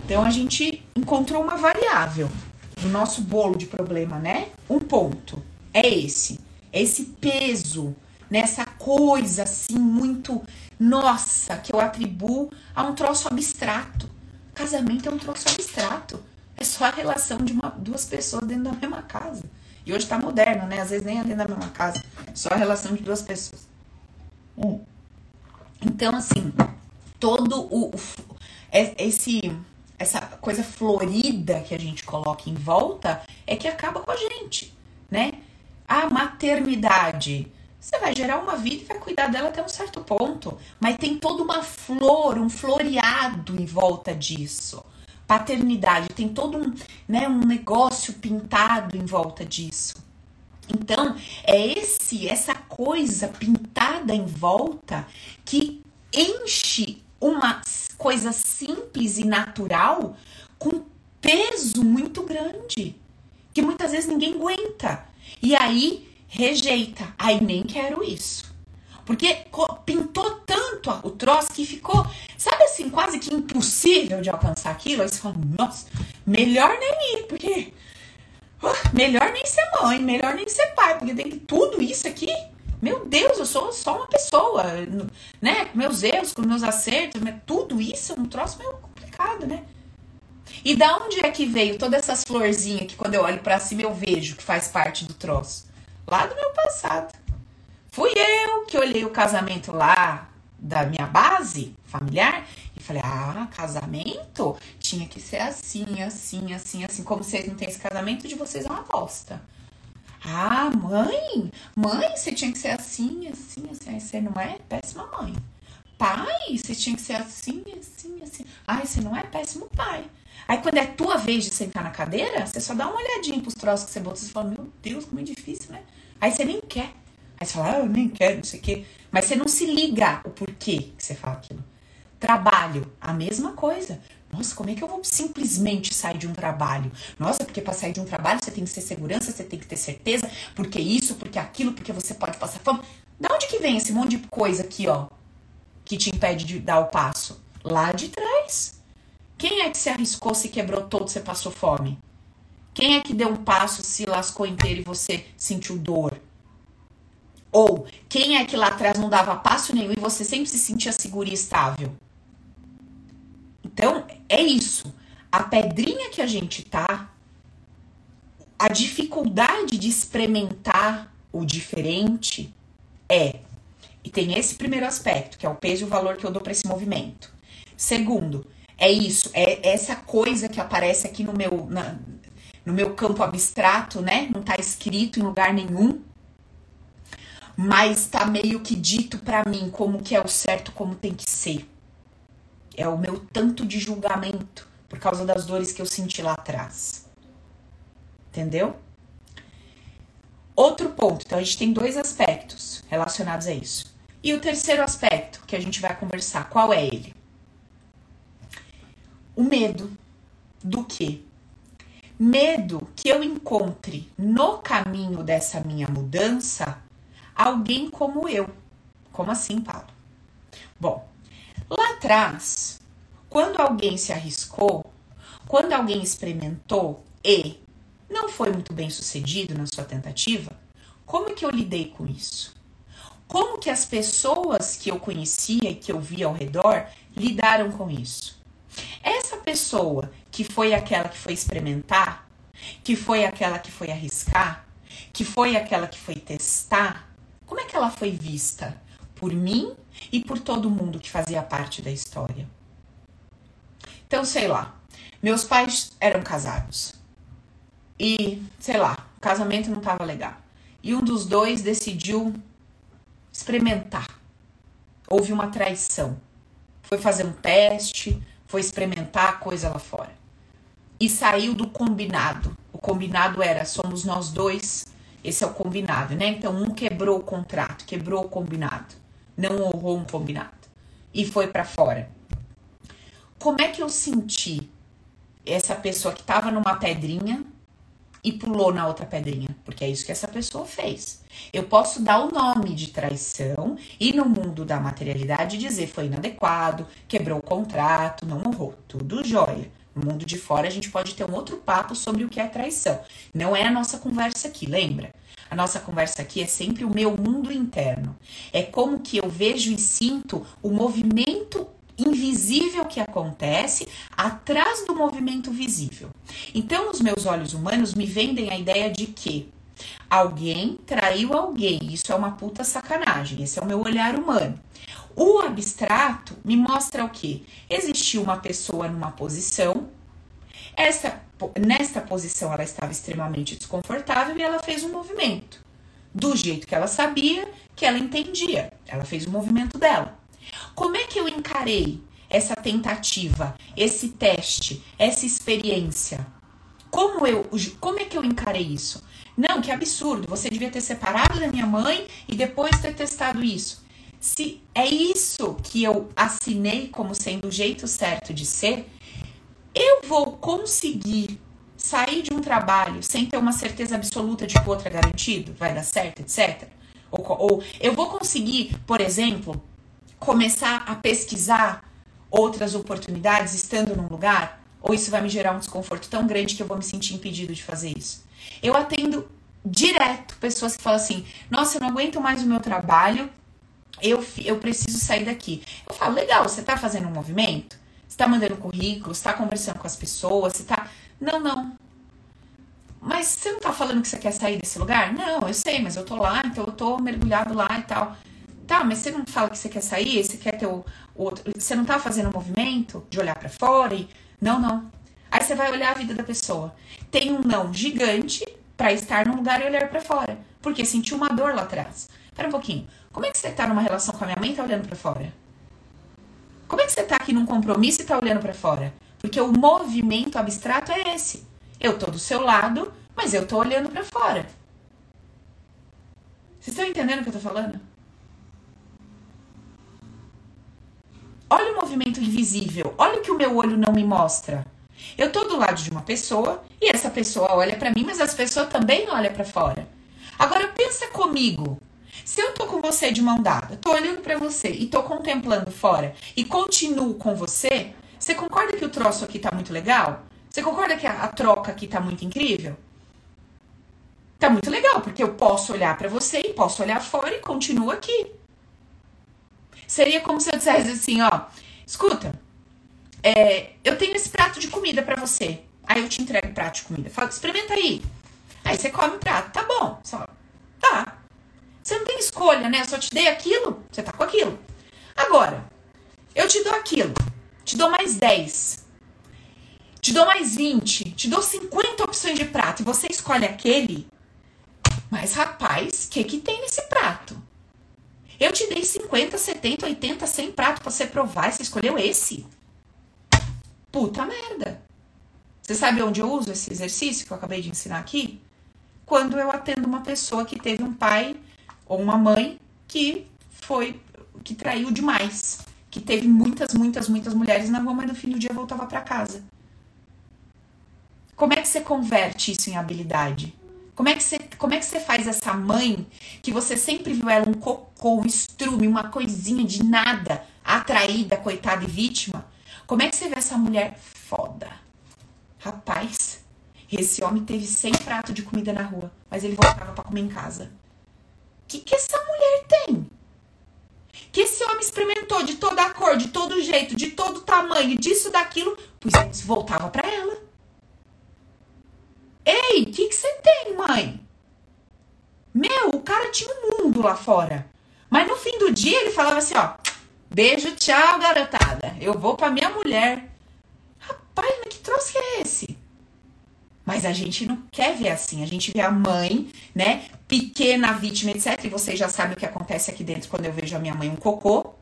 [SPEAKER 1] Então, a gente encontrou uma variável do nosso bolo de problema, né? Um ponto. É esse. Esse peso nessa coisa assim muito nossa que eu atribuo a um troço abstrato. Casamento é um troço abstrato. É só a relação de uma, duas pessoas dentro da mesma casa. E hoje tá moderno, né? Às vezes nem é dentro da mesma casa. Só a relação de duas pessoas. Hum. Então, assim, todo o, o é, esse essa coisa florida que a gente coloca em volta é que acaba com a gente, né? A maternidade você vai gerar uma vida e vai cuidar dela até um certo ponto. Mas tem toda uma flor, um floreado em volta disso. Paternidade, tem todo um, né, um negócio pintado em volta disso. Então, é esse essa coisa pintada em volta que enche uma coisa simples e natural com peso muito grande, que muitas vezes ninguém aguenta. E aí rejeita. Aí nem quero isso. Porque pintou tanto o troço que ficou, sabe assim, quase que impossível de alcançar aquilo. Aí você fala, nossa, melhor nem ir, porque uh, melhor nem ser mãe, melhor nem ser pai, porque tem tudo isso aqui. Meu Deus, eu sou só uma pessoa, né? Com meus erros, com meus acertos, tudo isso é um troço meio complicado, né? E da onde é que veio todas essas florzinhas que quando eu olho para cima eu vejo que faz parte do troço? Lá do meu passado. Fui eu que olhei o casamento lá da minha base familiar e falei: ah, casamento tinha que ser assim, assim, assim, assim. Como vocês não têm esse casamento, de vocês é uma bosta. Ah, mãe, mãe, você tinha que ser assim, assim, assim. Aí você não é péssima mãe. Pai, você tinha que ser assim, assim, assim. Ai, você não é péssimo pai. Aí quando é tua vez de sentar na cadeira, você só dá uma olhadinha pros troços que você botou e fala, meu Deus, como é difícil, né? Aí você nem quer. Aí você fala, ah, eu nem quero, não sei o quê. Mas você não se liga o porquê que você fala aquilo. Trabalho, a mesma coisa. Nossa, como é que eu vou simplesmente sair de um trabalho? Nossa, porque para sair de um trabalho você tem que ter segurança, você tem que ter certeza, porque isso, porque aquilo, porque você pode passar fome. Da onde que vem esse monte de coisa aqui, ó, que te impede de dar o passo? Lá de trás. Quem é que se arriscou, se quebrou todo, você passou fome? Quem é que deu um passo, se lascou inteiro e você sentiu dor? Ou quem é que lá atrás não dava passo nenhum e você sempre se sentia seguro e estável? Então, é isso. A pedrinha que a gente tá, a dificuldade de experimentar o diferente é. E tem esse primeiro aspecto, que é o peso e o valor que eu dou para esse movimento. Segundo, é isso, é essa coisa que aparece aqui no meu, na, no meu campo abstrato, né? Não tá escrito em lugar nenhum, mas tá meio que dito para mim como que é o certo, como tem que ser. É o meu tanto de julgamento por causa das dores que eu senti lá atrás. Entendeu? Outro ponto, então a gente tem dois aspectos relacionados a isso. E o terceiro aspecto que a gente vai conversar, qual é ele? O medo do quê? Medo que eu encontre no caminho dessa minha mudança alguém como eu. Como assim, Paulo? Bom, lá atrás, quando alguém se arriscou, quando alguém experimentou e não foi muito bem sucedido na sua tentativa, como que eu lidei com isso? Como que as pessoas que eu conhecia e que eu via ao redor lidaram com isso? Essa pessoa que foi aquela que foi experimentar, que foi aquela que foi arriscar, que foi aquela que foi testar, como é que ela foi vista? Por mim e por todo mundo que fazia parte da história. Então, sei lá, meus pais eram casados. E, sei lá, o casamento não estava legal. E um dos dois decidiu experimentar. Houve uma traição. Foi fazer um teste, foi experimentar a coisa lá fora. E saiu do combinado. O combinado era: somos nós dois, esse é o combinado, né? Então, um quebrou o contrato, quebrou o combinado, não honrou um combinado e foi para fora. Como é que eu senti essa pessoa que estava numa pedrinha e pulou na outra pedrinha, porque é isso que essa pessoa fez. Eu posso dar o nome de traição e no mundo da materialidade dizer foi inadequado, quebrou o contrato, não honrou, tudo jóia. No mundo de fora a gente pode ter um outro papo sobre o que é traição. Não é a nossa conversa aqui, lembra? A nossa conversa aqui é sempre o meu mundo interno. É como que eu vejo e sinto o movimento invisível que acontece atrás do movimento visível. Então, os meus olhos humanos me vendem a ideia de que alguém traiu alguém. Isso é uma puta sacanagem. Esse é o meu olhar humano. O abstrato me mostra o que? Existiu uma pessoa numa posição, essa, nesta posição ela estava extremamente desconfortável e ela fez um movimento. Do jeito que ela sabia, que ela entendia. Ela fez o movimento dela. Como é que eu encarei essa tentativa, esse teste, essa experiência? Como eu, como é que eu encarei isso? Não, que absurdo. Você devia ter separado da minha mãe e depois ter testado isso. Se é isso que eu assinei como sendo o jeito certo de ser, eu vou conseguir sair de um trabalho sem ter uma certeza absoluta de que o outro é garantido, vai dar certo, etc. Ou, ou eu vou conseguir, por exemplo, começar a pesquisar outras oportunidades estando num lugar? Ou isso vai me gerar um desconforto tão grande que eu vou me sentir impedido de fazer isso? Eu atendo direto pessoas que falam assim: Nossa, eu não aguento mais o meu trabalho, eu, eu preciso sair daqui. Eu falo: Legal, você tá fazendo um movimento? Você tá mandando currículo? Você tá conversando com as pessoas? Você tá. Não, não. Mas você não tá falando que você quer sair desse lugar? Não, eu sei, mas eu tô lá, então eu tô mergulhado lá e tal. Tá, mas você não fala que você quer sair, você quer ter o, o outro. Você não tá fazendo um movimento de olhar para fora e. Não, não. Aí você vai olhar a vida da pessoa. Tem um não gigante para estar num lugar e olhar para fora. Porque sentiu uma dor lá atrás. Espera um pouquinho. Como é que você tá numa relação com a minha mãe e tá olhando para fora? Como é que você tá aqui num compromisso e tá olhando para fora? Porque o movimento abstrato é esse. Eu tô do seu lado, mas eu tô olhando para fora. Vocês estão entendendo o que eu tô falando? Olha o movimento invisível. Olha o que o meu olho não me mostra. Eu tô do lado de uma pessoa e essa pessoa olha para mim, mas as pessoas também olham para fora. Agora pensa comigo. Se eu tô com você de mão dada, tô olhando para você e tô contemplando fora e continuo com você, você concorda que o troço aqui tá muito legal? Você concorda que a, a troca aqui tá muito incrível? Tá muito legal, porque eu posso olhar para você e posso olhar fora e continuo aqui. Seria como se eu dissesse assim, ó, escuta, é, eu tenho esse prato de comida para você. Aí eu te entrego o prato de comida. Fala, experimenta aí. Aí você come o prato. Tá bom. Só, tá. Você não tem escolha, né? Eu só te dei aquilo, você tá com aquilo. Agora, eu te dou aquilo. Te dou mais 10. Te dou mais 20. Te dou 50 opções de prato. E você escolhe aquele. Mas, rapaz, o que, que tem nesse prato? Eu te dei 50, 70, 80, 100 pratos pra você provar e você escolheu esse. Puta merda. Você sabe onde eu uso esse exercício que eu acabei de ensinar aqui? Quando eu atendo uma pessoa que teve um pai ou uma mãe que foi que traiu demais, que teve muitas, muitas, muitas mulheres na rua, mas no fim do dia voltava para casa. Como é que você converte isso em habilidade? Como é, que você, como é que você faz essa mãe que você sempre viu ela um cocô, um estrume, uma coisinha de nada, atraída, coitada e vítima? Como é que você vê essa mulher foda? Rapaz, esse homem teve 100 pratos de comida na rua, mas ele voltava para comer em casa. Que, que essa mulher tem? Que esse homem experimentou de toda a cor, de todo jeito, de todo tamanho, disso, daquilo, pois voltava para ela. Ei, o que, que você tem, mãe? Meu, o cara tinha um mundo lá fora. Mas no fim do dia ele falava assim, ó. Beijo, tchau, garotada. Eu vou pra minha mulher. Rapaz, mas que troço que é esse? Mas a gente não quer ver assim. A gente vê a mãe, né? Pequena vítima, etc. E vocês já sabem o que acontece aqui dentro quando eu vejo a minha mãe um cocô.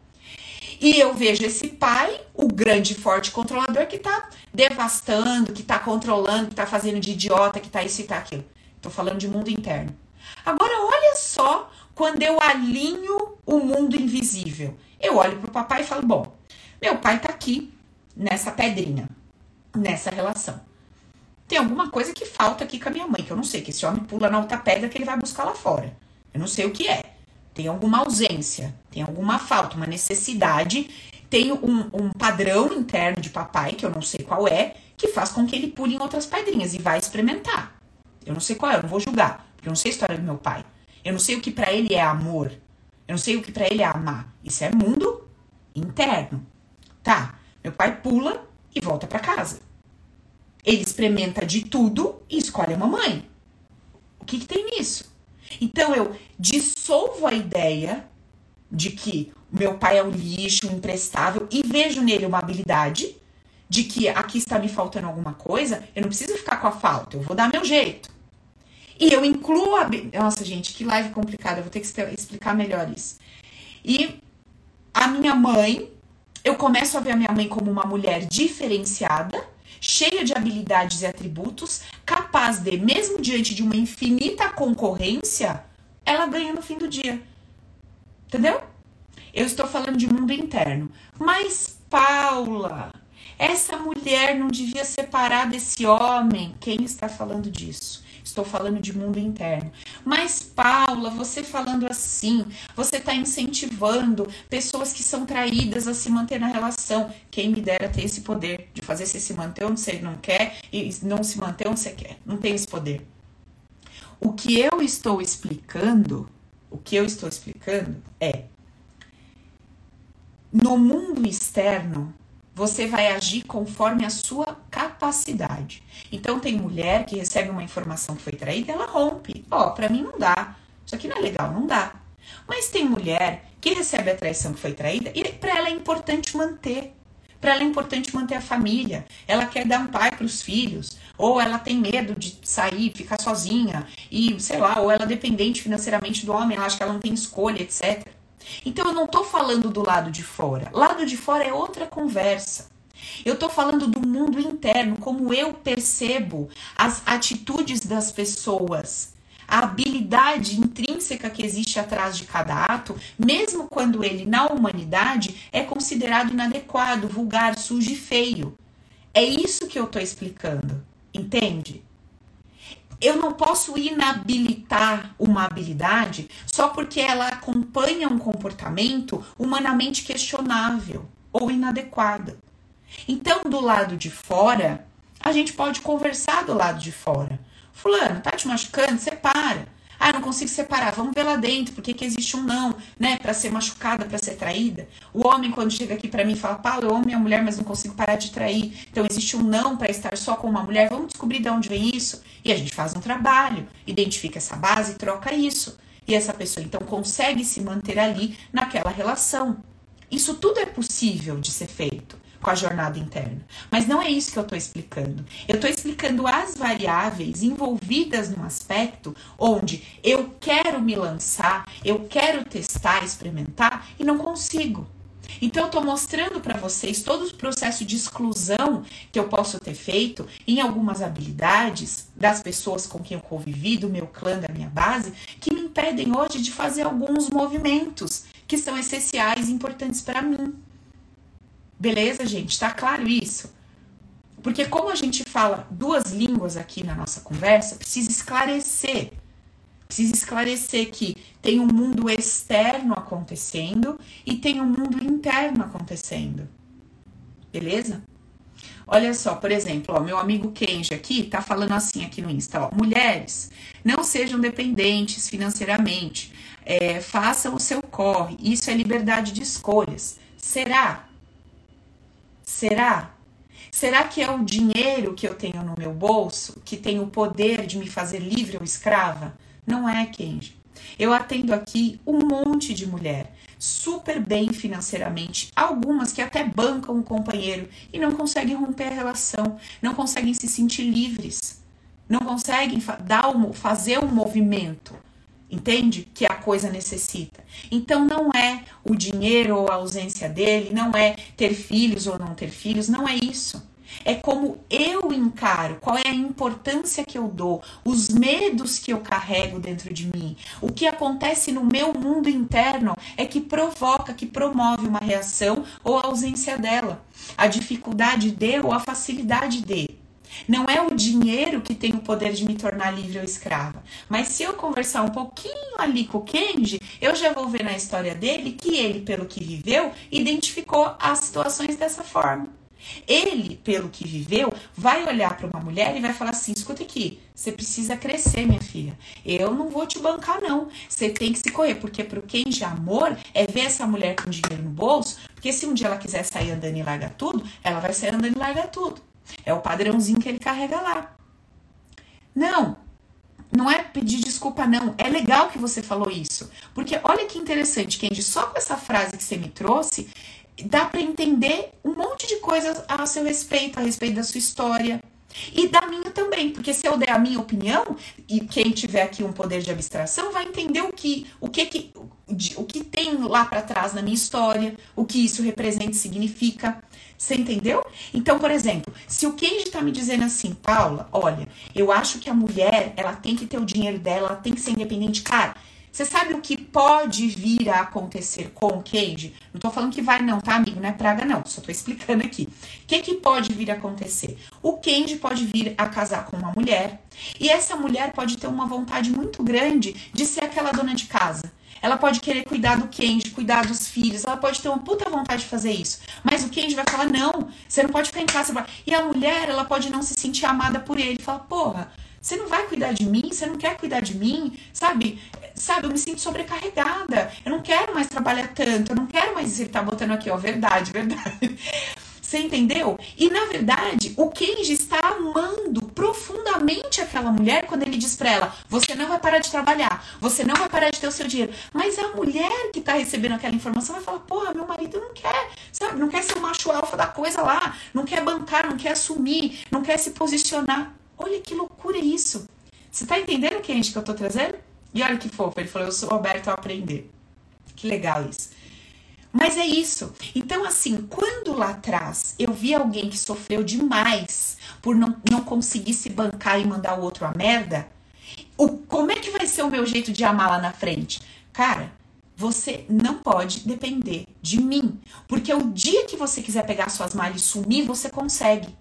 [SPEAKER 1] E eu vejo esse pai, o grande, forte controlador, que tá devastando, que tá controlando, que tá fazendo de idiota, que tá isso e tá aquilo. Tô falando de mundo interno. Agora, olha só quando eu alinho o mundo invisível. Eu olho pro papai e falo: bom, meu pai tá aqui, nessa pedrinha, nessa relação. Tem alguma coisa que falta aqui com a minha mãe, que eu não sei, que esse homem pula na outra pedra que ele vai buscar lá fora. Eu não sei o que é tem alguma ausência, tem alguma falta, uma necessidade, tem um, um padrão interno de papai, que eu não sei qual é, que faz com que ele pule em outras pedrinhas e vai experimentar. Eu não sei qual é, eu não vou julgar, porque eu não sei a história do meu pai. Eu não sei o que para ele é amor. Eu não sei o que para ele é amar. Isso é mundo interno. Tá, meu pai pula e volta para casa. Ele experimenta de tudo e escolhe a mamãe. O que, que tem nisso? Então eu dissolvo a ideia de que meu pai é um lixo, um imprestável, e vejo nele uma habilidade de que aqui está me faltando alguma coisa, eu não preciso ficar com a falta, eu vou dar meu jeito. E eu incluo a. Nossa, gente, que live complicada, eu vou ter que explicar melhor isso. E a minha mãe, eu começo a ver a minha mãe como uma mulher diferenciada, cheia de habilidades e atributos, capaz de, mesmo diante de uma infinita concorrência, ela ganha no fim do dia. Entendeu? Eu estou falando de mundo interno. Mas, Paula, essa mulher não devia separar desse homem. Quem está falando disso? Estou falando de mundo interno. Mas, Paula, você falando assim, você está incentivando pessoas que são traídas a se manter na relação. Quem me dera ter esse poder de fazer você se manter onde você não quer e não se manter onde você quer. Não tem esse poder. O que eu estou explicando, o que eu estou explicando é no mundo externo, você vai agir conforme a sua capacidade. Então tem mulher que recebe uma informação que foi traída, ela rompe. Ó, oh, para mim não dá. Isso aqui não é legal, não dá. Mas tem mulher que recebe a traição que foi traída e para ela é importante manter. Para ela é importante manter a família. Ela quer dar um pai para os filhos, ou ela tem medo de sair, ficar sozinha e, sei lá, ou ela é dependente financeiramente do homem, ela acha que ela não tem escolha, etc. Então eu não estou falando do lado de fora. Lado de fora é outra conversa. Eu estou falando do mundo interno, como eu percebo as atitudes das pessoas, a habilidade intrínseca que existe atrás de cada ato, mesmo quando ele na humanidade é considerado inadequado, vulgar, sujo e feio. É isso que eu estou explicando, entende? Eu não posso inabilitar uma habilidade só porque ela acompanha um comportamento humanamente questionável ou inadequado. Então, do lado de fora, a gente pode conversar do lado de fora. Fulano, tá te machucando? Separa. Ah, não consigo separar. Vamos ver lá dentro, porque que existe um não, né? Para ser machucada, para ser traída. O homem, quando chega aqui para mim, fala: Paulo, eu amo minha mulher, mas não consigo parar de trair. Então, existe um não para estar só com uma mulher. Vamos descobrir de onde vem isso. E a gente faz um trabalho, identifica essa base e troca isso. E essa pessoa, então, consegue se manter ali naquela relação. Isso tudo é possível de ser feito com a jornada interna. Mas não é isso que eu estou explicando. Eu estou explicando as variáveis envolvidas num aspecto onde eu quero me lançar, eu quero testar, experimentar e não consigo. Então eu estou mostrando para vocês todo o processo de exclusão que eu posso ter feito em algumas habilidades das pessoas com quem eu convivi, do meu clã, da minha base, que me impedem hoje de fazer alguns movimentos que são essenciais e importantes para mim. Beleza, gente? Tá claro isso? Porque como a gente fala duas línguas aqui na nossa conversa, precisa esclarecer. Precisa esclarecer que tem um mundo externo acontecendo e tem um mundo interno acontecendo. Beleza? Olha só, por exemplo, ó, meu amigo Kenji aqui tá falando assim aqui no Insta, ó, mulheres, não sejam dependentes financeiramente, é, façam o seu corre, isso é liberdade de escolhas. Será? Será? Será que é o dinheiro que eu tenho no meu bolso que tem o poder de me fazer livre ou escrava? Não é, Kenji. Eu atendo aqui um monte de mulher super bem financeiramente, algumas que até bancam um companheiro e não conseguem romper a relação, não conseguem se sentir livres, não conseguem dar fazer um movimento Entende? Que a coisa necessita. Então não é o dinheiro ou a ausência dele, não é ter filhos ou não ter filhos, não é isso. É como eu encaro, qual é a importância que eu dou, os medos que eu carrego dentro de mim. O que acontece no meu mundo interno é que provoca, que promove uma reação ou a ausência dela. A dificuldade de ou a facilidade de. Não é o dinheiro que tem o poder de me tornar livre ou escrava. Mas se eu conversar um pouquinho ali com o Kenji, eu já vou ver na história dele que ele, pelo que viveu, identificou as situações dessa forma. Ele, pelo que viveu, vai olhar para uma mulher e vai falar assim: escuta aqui, você precisa crescer, minha filha. Eu não vou te bancar, não. Você tem que se correr, porque para quem já amor é ver essa mulher com dinheiro no bolso, porque se um dia ela quiser sair andando e largar tudo, ela vai sair andando e largar tudo. É o padrãozinho que ele carrega lá. Não, não é pedir desculpa, não. É legal que você falou isso. Porque olha que interessante, Kendi, só com essa frase que você me trouxe, dá para entender um monte de coisas a seu respeito, a respeito da sua história. E da minha também, porque se eu der a minha opinião, e quem tiver aqui um poder de abstração vai entender o que o que, que o que tem lá para trás na minha história, o que isso representa e significa. Você entendeu? Então, por exemplo, se o Kenji tá me dizendo assim, Paula, olha, eu acho que a mulher, ela tem que ter o dinheiro dela, ela tem que ser independente. Cara, você sabe o que pode vir a acontecer com o Kenji? Não tô falando que vai não, tá, amigo? Não é praga não, só tô explicando aqui. O que que pode vir a acontecer? O Kenji pode vir a casar com uma mulher, e essa mulher pode ter uma vontade muito grande de ser aquela dona de casa ela pode querer cuidar do Kenji, cuidar dos filhos, ela pode ter uma puta vontade de fazer isso. Mas o Kenji vai falar: não, você não pode ficar em casa. E a mulher, ela pode não se sentir amada por ele. Fala: porra, você não vai cuidar de mim? Você não quer cuidar de mim? Sabe? Sabe, eu me sinto sobrecarregada. Eu não quero mais trabalhar tanto. Eu não quero mais. Ele tá botando aqui, ó, verdade, verdade. Você entendeu? E na verdade, o Kenji está amando profundamente aquela mulher quando ele diz para ela: você não vai parar de trabalhar, você não vai parar de ter o seu dinheiro. Mas a mulher que tá recebendo aquela informação vai falar: porra, meu marido não quer, sabe? Não quer ser o macho alfa da coisa lá, não quer bancar, não quer assumir, não quer se posicionar. Olha que loucura isso. Você tá entendendo, Kenji, que eu tô trazendo? E olha que fofo, ele falou: eu sou aberto a aprender. Que legal isso. Mas é isso. Então, assim, quando lá atrás eu vi alguém que sofreu demais por não, não conseguir se bancar e mandar o outro a merda, o, como é que vai ser o meu jeito de amar lá na frente? Cara, você não pode depender de mim. Porque o dia que você quiser pegar suas malhas e sumir, você consegue.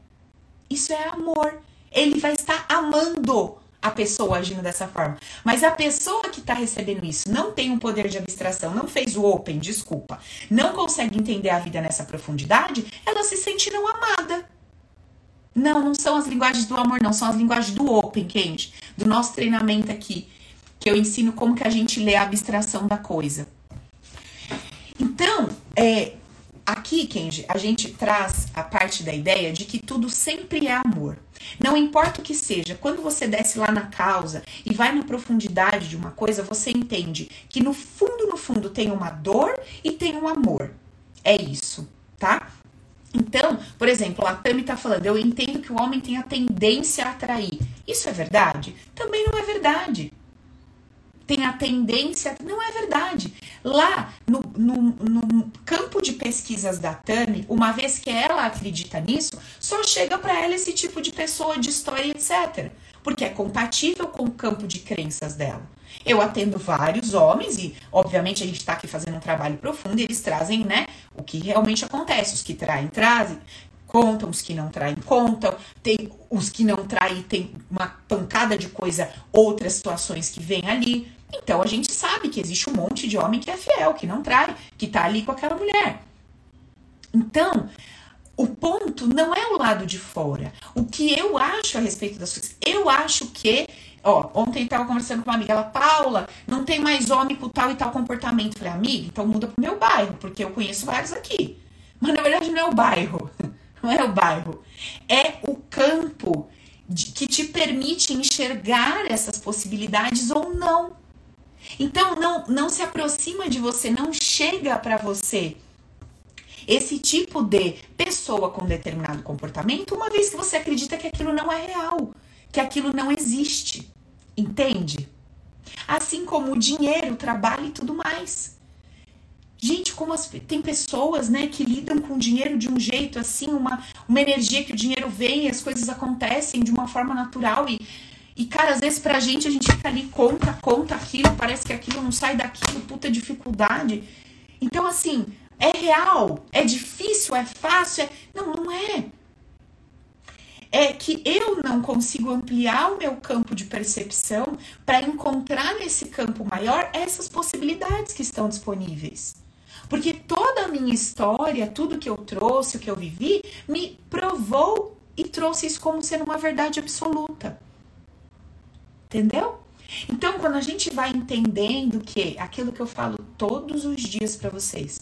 [SPEAKER 1] Isso é amor. Ele vai estar amando a pessoa agindo dessa forma. Mas a pessoa que está recebendo isso não tem um poder de abstração, não fez o open, desculpa, não consegue entender a vida nessa profundidade, ela se sente não amada. Não, não são as linguagens do amor, não, são as linguagens do open, Kenji, do nosso treinamento aqui, que eu ensino como que a gente lê a abstração da coisa. Então, é, aqui, Kenji, a gente traz a parte da ideia de que tudo sempre é amor. Não importa o que seja, quando você desce lá na causa e vai na profundidade de uma coisa, você entende que no fundo, no fundo, tem uma dor e tem um amor. É isso, tá? Então, por exemplo, a Tami tá falando, eu entendo que o homem tem a tendência a atrair. Isso é verdade? Também não é verdade tem a tendência. Não é verdade. Lá no, no, no campo de pesquisas da Tami, uma vez que ela acredita nisso, só chega para ela esse tipo de pessoa, de história, etc. Porque é compatível com o campo de crenças dela. Eu atendo vários homens e, obviamente, a gente está aqui fazendo um trabalho profundo e eles trazem, né, o que realmente acontece. Os que traem, trazem contam, os que não traem contam, tem os que não traem, tem uma pancada de coisa, outras situações que vêm ali. Então a gente sabe que existe um monte de homem que é fiel, que não trai, que tá ali com aquela mulher. Então, o ponto não é o lado de fora. O que eu acho a respeito das coisas, eu acho que Ó, ontem eu tava conversando com uma amiga, ela, Paula, não tem mais homem com tal e tal comportamento. Eu falei, amiga, então muda pro meu bairro, porque eu conheço vários aqui. Mas na verdade não é o bairro. Não é o bairro. É o campo de, que te permite enxergar essas possibilidades ou não. Então não, não se aproxima de você, não chega para você esse tipo de pessoa com determinado comportamento, uma vez que você acredita que aquilo não é real, que aquilo não existe. Entende? Assim como o dinheiro, o trabalho e tudo mais. Gente, como as, tem pessoas, né, que lidam com o dinheiro de um jeito assim, uma, uma energia que o dinheiro vem e as coisas acontecem de uma forma natural e e, cara, às vezes pra gente a gente fica ali, conta, conta aquilo, parece que aquilo não sai daquilo, puta dificuldade. Então, assim, é real, é difícil, é fácil, é... não, não é. É que eu não consigo ampliar o meu campo de percepção para encontrar nesse campo maior essas possibilidades que estão disponíveis. Porque toda a minha história, tudo que eu trouxe, o que eu vivi, me provou e trouxe isso como sendo uma verdade absoluta. Entendeu? Então, quando a gente vai entendendo que aquilo que eu falo todos os dias para vocês,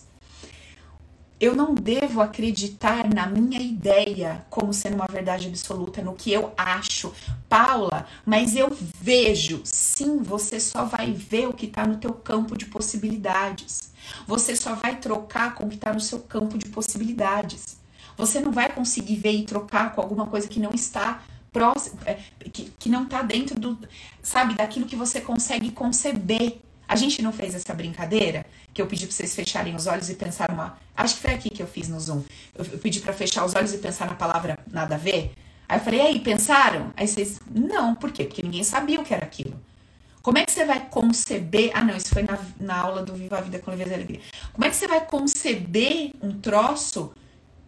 [SPEAKER 1] eu não devo acreditar na minha ideia como sendo uma verdade absoluta, no que eu acho. Paula, mas eu vejo. Sim, você só vai ver o que está no teu campo de possibilidades. Você só vai trocar com o que está no seu campo de possibilidades. Você não vai conseguir ver e trocar com alguma coisa que não está próximo, é, que, que não está dentro do, sabe, daquilo que você consegue conceber. A gente não fez essa brincadeira que eu pedi pra vocês fecharem os olhos e pensar uma. Acho que foi aqui que eu fiz no Zoom. Eu, eu pedi para fechar os olhos e pensar na palavra nada a ver. Aí eu falei, aí, pensaram? Aí vocês, não, por quê? Porque ninguém sabia o que era aquilo. Como é que você vai conceber. Ah, não, isso foi na, na aula do Viva a Vida com Leveza e Alegria. Como é que você vai conceber um troço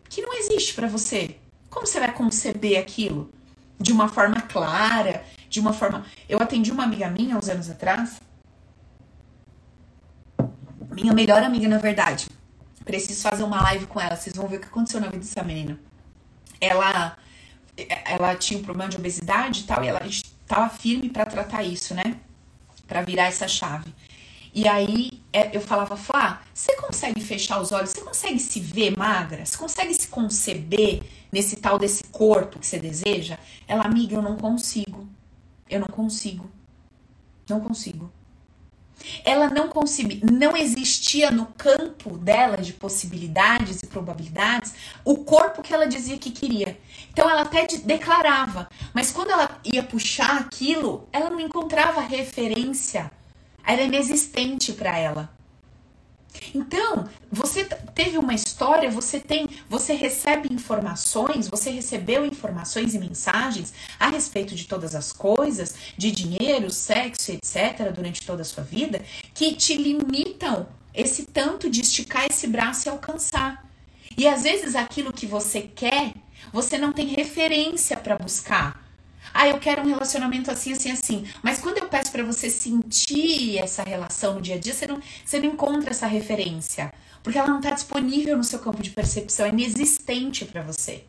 [SPEAKER 1] que não existe para você? Como você vai conceber aquilo? De uma forma clara, de uma forma. Eu atendi uma amiga minha uns anos atrás. Minha melhor amiga, na verdade. Preciso fazer uma live com ela. Vocês vão ver o que aconteceu na vida dessa menina. Ela, ela tinha um problema de obesidade e tal, e ela estava firme para tratar isso, né? Para virar essa chave. E aí é, eu falava, Flá, você consegue fechar os olhos? Você consegue se ver magra? Você consegue se conceber nesse tal desse corpo que você deseja? Ela, amiga, eu não consigo. Eu não consigo. Não consigo. Ela não concebia, não existia no campo dela de possibilidades e probabilidades o corpo que ela dizia que queria. Então ela até declarava, mas quando ela ia puxar aquilo, ela não encontrava referência era inexistente para ela. Então, você teve uma história, você tem, você recebe informações, você recebeu informações e mensagens a respeito de todas as coisas, de dinheiro, sexo, etc, durante toda a sua vida, que te limitam esse tanto de esticar esse braço e alcançar. E às vezes aquilo que você quer, você não tem referência para buscar. Ah, eu quero um relacionamento assim, assim, assim. Mas quando eu peço para você sentir essa relação no dia a dia, você não, você não encontra essa referência. Porque ela não está disponível no seu campo de percepção, é inexistente para você.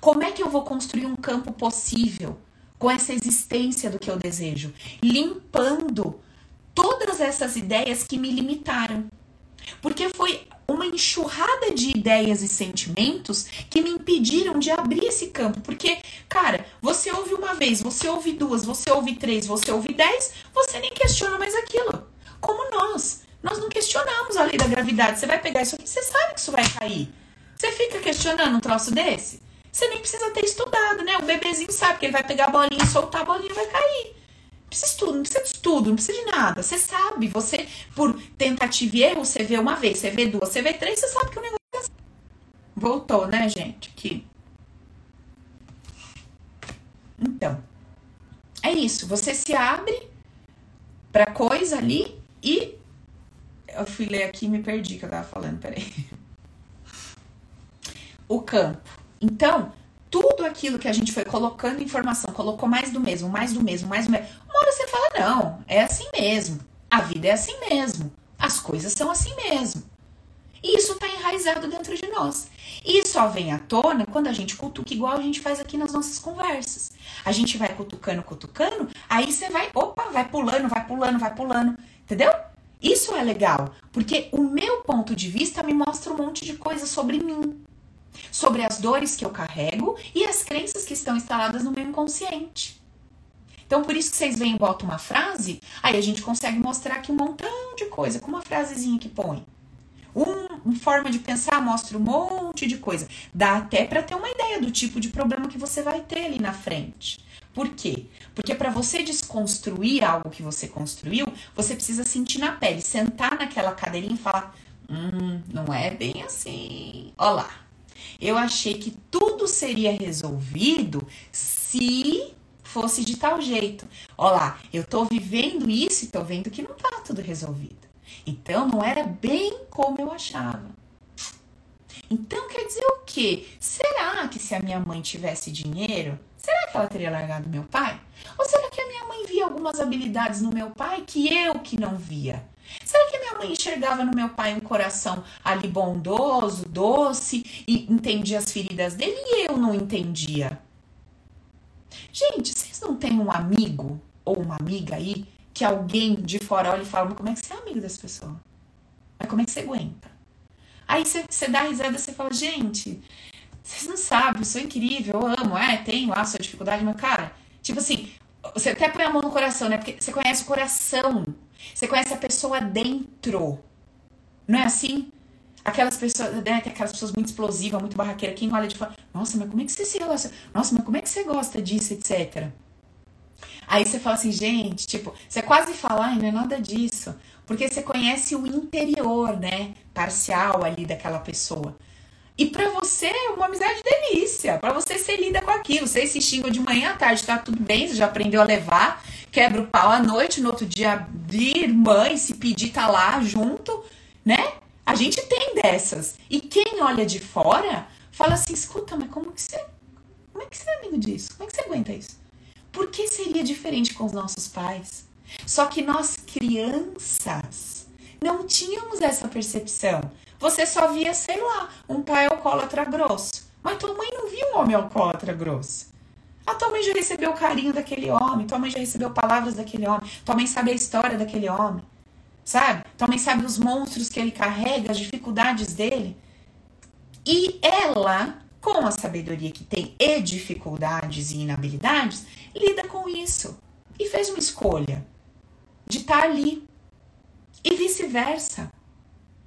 [SPEAKER 1] Como é que eu vou construir um campo possível com essa existência do que eu desejo? Limpando todas essas ideias que me limitaram. Porque foi uma enxurrada de ideias e sentimentos que me impediram de abrir esse campo. Porque, cara, você ouve uma vez, você ouve duas, você ouve três, você ouve dez, você nem questiona mais aquilo. Como nós. Nós não questionamos a lei da gravidade. Você vai pegar isso aqui, você sabe que isso vai cair. Você fica questionando um troço desse? Você nem precisa ter estudado, né? O bebezinho sabe que ele vai pegar a bolinha soltar a bolinha e vai cair precisa de estudo, não precisa de estudo, não precisa de nada. Você sabe, você, por tentativa e erro, você vê uma vez, você vê duas, você vê três, você sabe que o negócio é assim. Voltou, né, gente? Aqui. Então, é isso. Você se abre pra coisa ali e. Eu fui ler aqui e me perdi que eu tava falando, peraí. O campo. Então, tudo aquilo que a gente foi colocando informação, colocou mais do mesmo, mais do mesmo, mais do mesmo. Uma hora você fala, não, é assim mesmo. A vida é assim mesmo. As coisas são assim mesmo. E isso está enraizado dentro de nós. E só vem à tona quando a gente cutuca, igual a gente faz aqui nas nossas conversas. A gente vai cutucando, cutucando, aí você vai, opa, vai pulando, vai pulando, vai pulando. Entendeu? Isso é legal, porque o meu ponto de vista me mostra um monte de coisa sobre mim sobre as dores que eu carrego e as crenças que estão instaladas no meu inconsciente. Então, por isso que vocês vêm e botam uma frase, aí a gente consegue mostrar aqui um montão de coisa, com uma frasezinha que põe. Um, uma forma de pensar mostra um monte de coisa. Dá até para ter uma ideia do tipo de problema que você vai ter ali na frente. Por quê? Porque para você desconstruir algo que você construiu, você precisa sentir na pele, sentar naquela cadeirinha e falar: hum, não é bem assim. Olha lá, eu achei que tudo seria resolvido se fosse de tal jeito. Olha lá, eu tô vivendo isso e tô vendo que não tá tudo resolvido. Então não era bem como eu achava. Então quer dizer o quê? Será que se a minha mãe tivesse dinheiro, será que ela teria largado meu pai? Ou será que a minha mãe via algumas habilidades no meu pai que eu que não via? Será mãe enxergava no meu pai um coração ali bondoso, doce e entendia as feridas dele e eu não entendia? Gente, vocês não têm um amigo ou uma amiga aí que alguém de fora olha e fala: Mas como é que você é amigo dessa pessoa? Mas como é que você aguenta? Aí você, você dá risada você fala: Gente, vocês não sabem, eu sou incrível, eu amo, é, tem lá a sua dificuldade, mas cara, tipo assim, você até põe a mão no coração, né? Porque você conhece o coração você conhece a pessoa dentro. Não é assim? Aquelas pessoas, né? Tem aquelas pessoas muito explosivas, muito barraqueiras. Quem olha de fora, nossa, mas como é que você se relaciona? Nossa, mas como é que você gosta disso, etc. Aí você fala assim, gente, tipo, você quase fala, ai, não é nada disso. Porque você conhece o interior, né? Parcial ali daquela pessoa. E para você é uma amizade delícia. Para você você lida com aquilo. Vocês se xingam de manhã à tarde, tá tudo bem, você já aprendeu a levar. Quebra o pau à noite, no outro dia vir mãe, se pedir tá lá junto, né? A gente tem dessas. E quem olha de fora fala assim: escuta, mas como que você. Como é que você é amigo disso? Como é que você aguenta isso? Por que seria diferente com os nossos pais? Só que nós, crianças, não tínhamos essa percepção. Você só via, sei lá, um pai alcoólatra grosso. Mas tua mãe não via um homem alcoólatra grosso. A tua mãe já recebeu o carinho daquele homem, tua mãe já recebeu palavras daquele homem, tua mãe sabe a história daquele homem, sabe? Tua mãe sabe os monstros que ele carrega, as dificuldades dele. E ela, com a sabedoria que tem e dificuldades e inabilidades, lida com isso e fez uma escolha de estar tá ali. E vice-versa.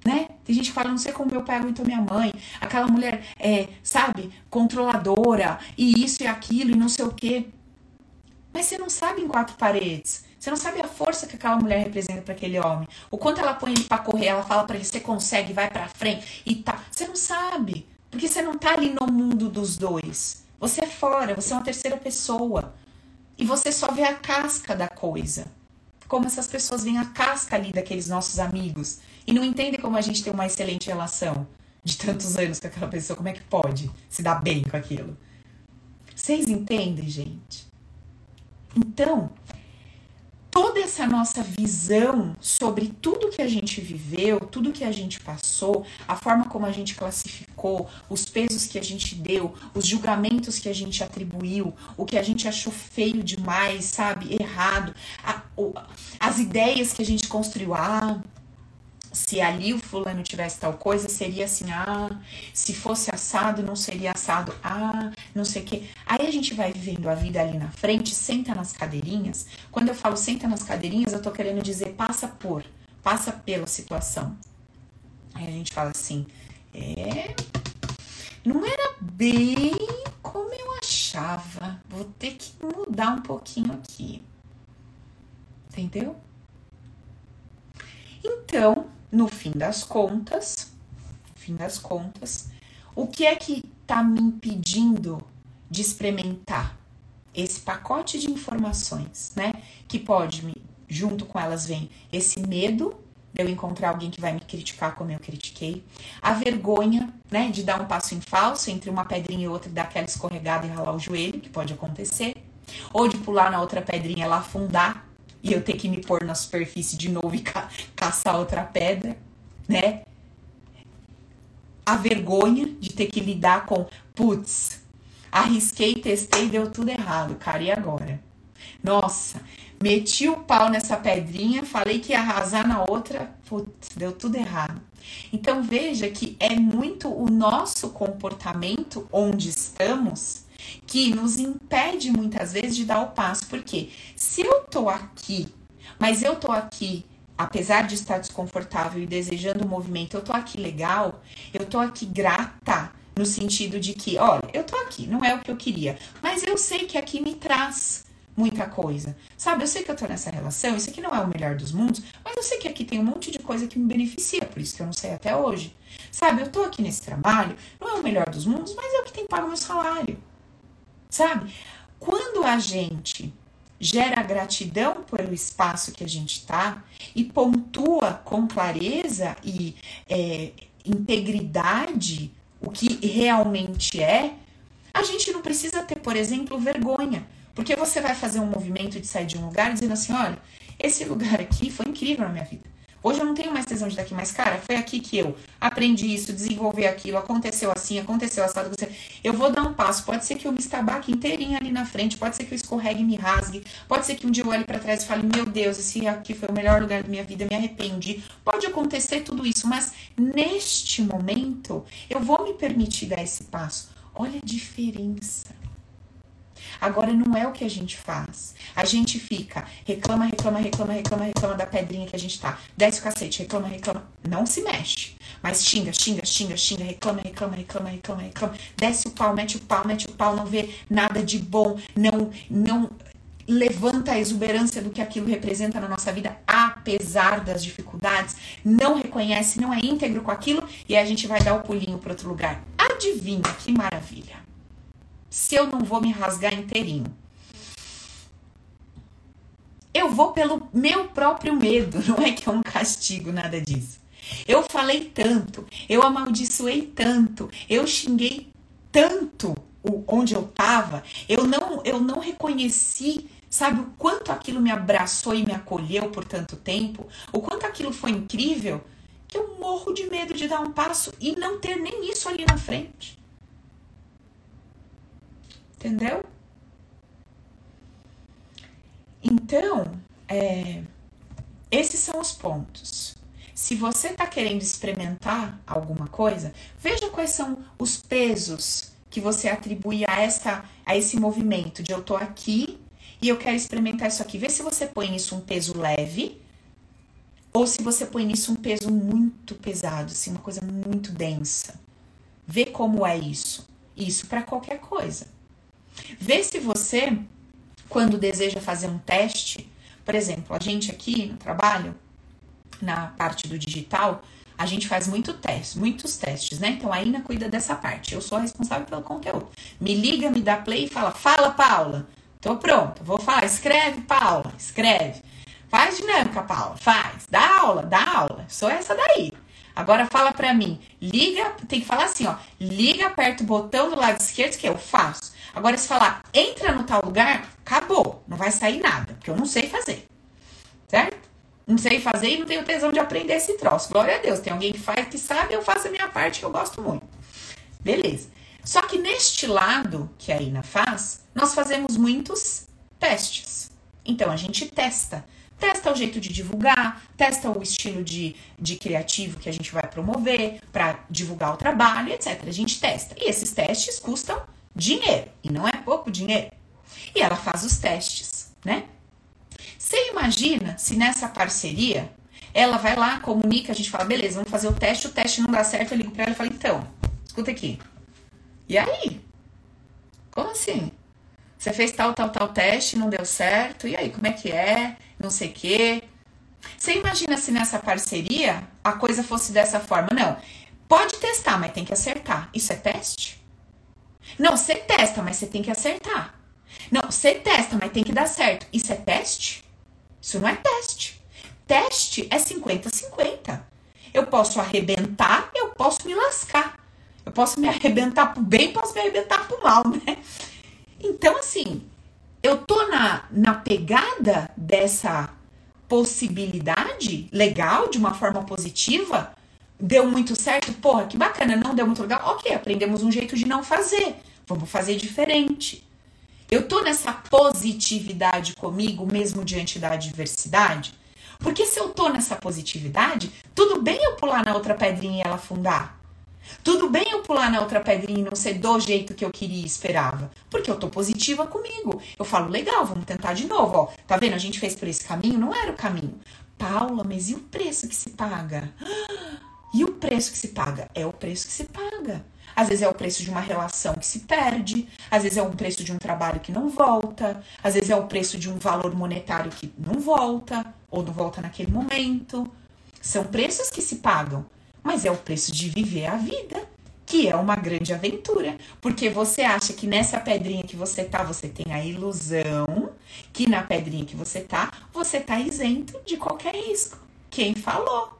[SPEAKER 1] Né? Tem gente que fala, não sei como meu pai aguentou minha mãe, aquela mulher, é, sabe, controladora, e isso e aquilo, e não sei o quê. Mas você não sabe em quatro paredes. Você não sabe a força que aquela mulher representa para aquele homem. O quanto ela põe ele para correr, ela fala para ele, você consegue, vai para frente e tá. Você não sabe, porque você não tá ali no mundo dos dois. Você é fora, você é uma terceira pessoa. E você só vê a casca da coisa. Como essas pessoas veem a casca ali daqueles nossos amigos e não entendem como a gente tem uma excelente relação de tantos anos com aquela pessoa. Como é que pode se dar bem com aquilo? Vocês entendem, gente? Então, toda essa nossa visão sobre tudo que a gente viveu, tudo que a gente passou, a forma como a gente classificou, os pesos que a gente deu, os julgamentos que a gente atribuiu, o que a gente achou feio demais, sabe, errado, a, as ideias que a gente construiu, ah, se ali o fulano tivesse tal coisa, seria assim, ah, se fosse assado, não seria assado, ah, não sei o quê. Aí a gente vai vivendo a vida ali na frente, senta nas cadeirinhas. Quando eu falo senta nas cadeirinhas, eu tô querendo dizer passa por, passa pela situação. Aí a gente fala assim, é, não era bem como eu achava, vou ter que mudar um pouquinho aqui. Entendeu? Então, no fim das contas, fim das contas, o que é que está me impedindo de experimentar esse pacote de informações, né? Que pode me, junto com elas vem esse medo de eu encontrar alguém que vai me criticar como eu critiquei, a vergonha, né, de dar um passo em falso entre uma pedrinha e outra e dar aquela escorregada e ralar o joelho, que pode acontecer, ou de pular na outra pedrinha e lá afundar e eu ter que me pôr na superfície de novo e ca caçar outra pedra, né? A vergonha de ter que lidar com, putz, arrisquei, testei, deu tudo errado, cara, e agora? Nossa, meti o pau nessa pedrinha, falei que ia arrasar na outra, putz, deu tudo errado. Então veja que é muito o nosso comportamento onde estamos que nos impede muitas vezes de dar o passo. Porque se eu tô aqui, mas eu tô aqui apesar de estar desconfortável e desejando o movimento, eu tô aqui legal, eu tô aqui grata, no sentido de que, olha, eu tô aqui, não é o que eu queria, mas eu sei que aqui me traz muita coisa. Sabe, eu sei que eu tô nessa relação, isso aqui não é o melhor dos mundos, mas eu sei que aqui tem um monte de coisa que me beneficia, por isso que eu não sei até hoje. Sabe, eu tô aqui nesse trabalho, não é o melhor dos mundos, mas é o que tem pago meu salário. Sabe? Quando a gente gera gratidão pelo espaço que a gente está e pontua com clareza e é, integridade o que realmente é, a gente não precisa ter, por exemplo, vergonha. Porque você vai fazer um movimento de sair de um lugar dizendo assim: olha, esse lugar aqui foi incrível na minha vida. Hoje eu não tenho mais tesão de daqui, mas cara, foi aqui que eu aprendi isso, desenvolvi aquilo, aconteceu assim, aconteceu assado. Você... Eu vou dar um passo. Pode ser que eu me estabaque inteirinha ali na frente, pode ser que eu escorregue e me rasgue, pode ser que um dia eu olhe para trás e fale: Meu Deus, esse aqui foi o melhor lugar da minha vida, me arrependi. Pode acontecer tudo isso, mas neste momento eu vou me permitir dar esse passo. Olha a diferença. Agora não é o que a gente faz. A gente fica, reclama, reclama, reclama, reclama, reclama da pedrinha que a gente tá. Desce o cacete, reclama, reclama. Não se mexe. Mas xinga, xinga, xinga, xinga, reclama, reclama, reclama, reclama, reclama. Desce o pau, mete o pau, mete o pau, não vê nada de bom, não, não levanta a exuberância do que aquilo representa na nossa vida, apesar das dificuldades, não reconhece, não é íntegro com aquilo e a gente vai dar o pulinho para outro lugar. Adivinha que maravilha! Se eu não vou me rasgar inteirinho, eu vou pelo meu próprio medo, não é que é um castigo, nada disso. Eu falei tanto, eu amaldiçoei tanto, eu xinguei tanto onde eu estava, eu não, eu não reconheci Sabe o quanto aquilo me abraçou e me acolheu por tanto tempo? O quanto aquilo foi incrível? Que eu morro de medo de dar um passo e não ter nem isso ali na frente. Entendeu? Então, é, esses são os pontos. Se você está querendo experimentar alguma coisa, veja quais são os pesos que você atribui a, essa, a esse movimento de eu tô aqui e eu quero experimentar isso aqui. Vê se você põe nisso um peso leve ou se você põe nisso um peso muito pesado, assim, uma coisa muito densa. Vê como é isso. Isso para qualquer coisa. Vê se você, quando deseja fazer um teste, por exemplo, a gente aqui no trabalho, na parte do digital, a gente faz muito teste, muitos testes, né? Então a Ina cuida dessa parte. Eu sou a responsável pelo conteúdo. Me liga, me dá play e fala: "Fala, Paula". Tô pronta, vou falar. Escreve, Paula, escreve. Faz dinâmica, Paula, faz. Dá aula, dá aula. Sou essa daí. Agora fala pra mim. Liga, tem que falar assim, ó. Liga, aperta o botão do lado esquerdo que eu faço. Agora se falar, entra no tal lugar, acabou. Não vai sair nada, porque eu não sei fazer. Certo? Não sei fazer e não tenho tesão de aprender esse troço. Glória a Deus. Tem alguém que faz que sabe, eu faço a minha parte que eu gosto muito. Beleza. Só que neste lado que a Ina faz, nós fazemos muitos testes. Então a gente testa. Testa o jeito de divulgar, testa o estilo de, de criativo que a gente vai promover para divulgar o trabalho, etc. A gente testa. E esses testes custam dinheiro, e não é pouco dinheiro. E ela faz os testes, né? Você imagina se nessa parceria ela vai lá, comunica, a gente fala, beleza, vamos fazer o teste, o teste não dá certo, eu ligo para ela e falo, então, escuta aqui, e aí? Como assim? Você fez tal, tal, tal teste, não deu certo, e aí, como é que é? Não sei o quê. Você imagina se nessa parceria a coisa fosse dessa forma? Não. Pode testar, mas tem que acertar. Isso é teste? Não, você testa, mas você tem que acertar. Não, você testa, mas tem que dar certo. Isso é teste? Isso não é teste. Teste é 50-50. Eu posso arrebentar, eu posso me lascar. Eu posso me arrebentar pro bem, posso me arrebentar pro mal, né? Então, assim, eu tô na, na pegada dessa possibilidade legal, de uma forma positiva, deu muito certo, porra, que bacana, não deu muito legal, ok, aprendemos um jeito de não fazer, vamos fazer diferente. Eu tô nessa positividade comigo, mesmo diante da adversidade, porque se eu tô nessa positividade, tudo bem eu pular na outra pedrinha e ela afundar. Tudo bem eu pular na outra pedrinha e não ser do jeito que eu queria e esperava. Porque eu tô positiva comigo. Eu falo, legal, vamos tentar de novo. Ó, tá vendo? A gente fez por esse caminho, não era o caminho. Paula, mas e o preço que se paga? E o preço que se paga? É o preço que se paga. Às vezes é o preço de uma relação que se perde, às vezes é o preço de um trabalho que não volta, às vezes é o preço de um valor monetário que não volta, ou não volta naquele momento. São preços que se pagam mas é o preço de viver a vida, que é uma grande aventura, porque você acha que nessa pedrinha que você tá, você tem a ilusão que na pedrinha que você tá, você tá isento de qualquer risco. Quem falou?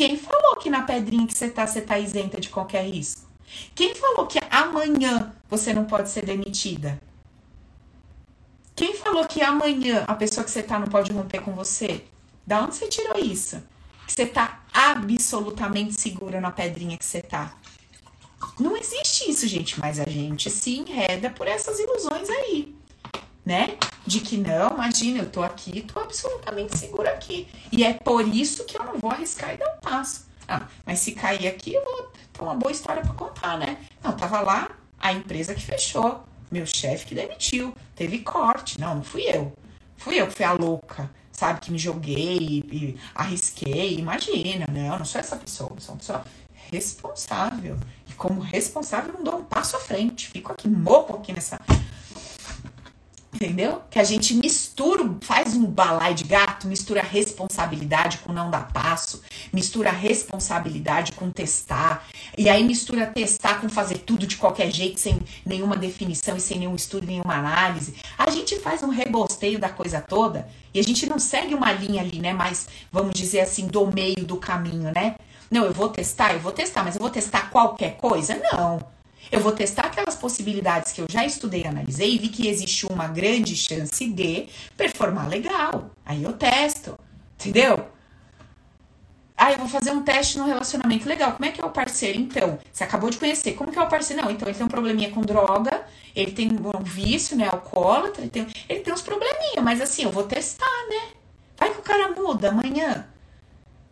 [SPEAKER 1] Quem falou que na pedrinha que você tá, você tá isenta de qualquer risco? Quem falou que amanhã você não pode ser demitida? Quem falou que amanhã a pessoa que você tá não pode romper com você? Da onde você tirou isso? que você tá absolutamente segura na pedrinha que você tá. Não existe isso, gente, mas a gente se enreda por essas ilusões aí, né? De que não, imagina, eu tô aqui, tô absolutamente segura aqui. E é por isso que eu não vou arriscar e dar um passo. Ah, mas se cair aqui, eu vou ter uma boa história para contar, né? Não, tava lá a empresa que fechou, meu chefe que demitiu, teve corte. Não, não fui eu. Fui eu que fui a louca sabe, que me joguei e arrisquei. Imagina? Eu não sou essa pessoa, sou uma pessoa responsável. E como responsável, não dou um passo à frente. Fico aqui, morro aqui nessa. Entendeu? Que a gente mistura, faz um balai de gato, mistura responsabilidade com não dar passo, mistura responsabilidade com testar, e aí mistura testar com fazer tudo de qualquer jeito, sem nenhuma definição e sem nenhum estudo, nenhuma análise. A gente faz um rebosteio da coisa toda e a gente não segue uma linha ali, né? Mas vamos dizer assim, do meio do caminho, né? Não, eu vou testar, eu vou testar, mas eu vou testar qualquer coisa? Não. Eu vou testar aquelas possibilidades que eu já estudei, analisei e vi que existe uma grande chance de performar legal. Aí eu testo, entendeu? Ah, eu vou fazer um teste no relacionamento. Legal, como é que é o parceiro, então? Você acabou de conhecer. Como que é o parceiro? Não, então ele tem um probleminha com droga, ele tem um vício, né? Alcoólatra, ele tem, ele tem uns probleminha, mas assim, eu vou testar, né? Vai que o cara muda amanhã.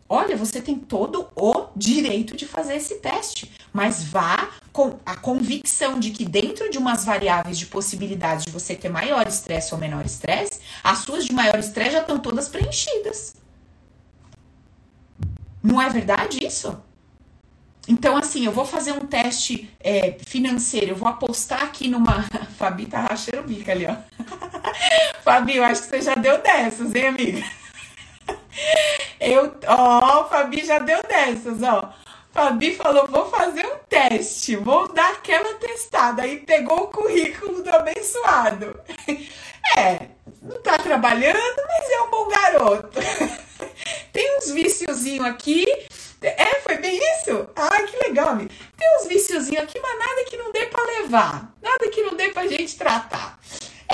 [SPEAKER 1] Olha, você tem todo o direito de fazer esse teste, mas vá com a convicção de que dentro de umas variáveis de possibilidades de você ter maior estresse ou menor estresse, as suas de maior estresse já estão todas preenchidas. Não é verdade isso? Então, assim, eu vou fazer um teste é, financeiro, eu vou apostar aqui numa. Fabi tá rachando o bico ali, ó. Fabi, eu acho que você já deu dessas, hein, amiga? Eu, ó, Fabi já deu dessas, ó. Fabi falou: vou fazer um teste, vou dar aquela testada. Aí pegou o currículo do abençoado. É, não tá trabalhando, mas é um bom garoto. Tem uns viciozinhos aqui. É, foi bem isso? Ai, que legal, amigo. Tem uns viciozinhos aqui, mas nada que não dê pra levar. Nada que não dê pra gente tratar.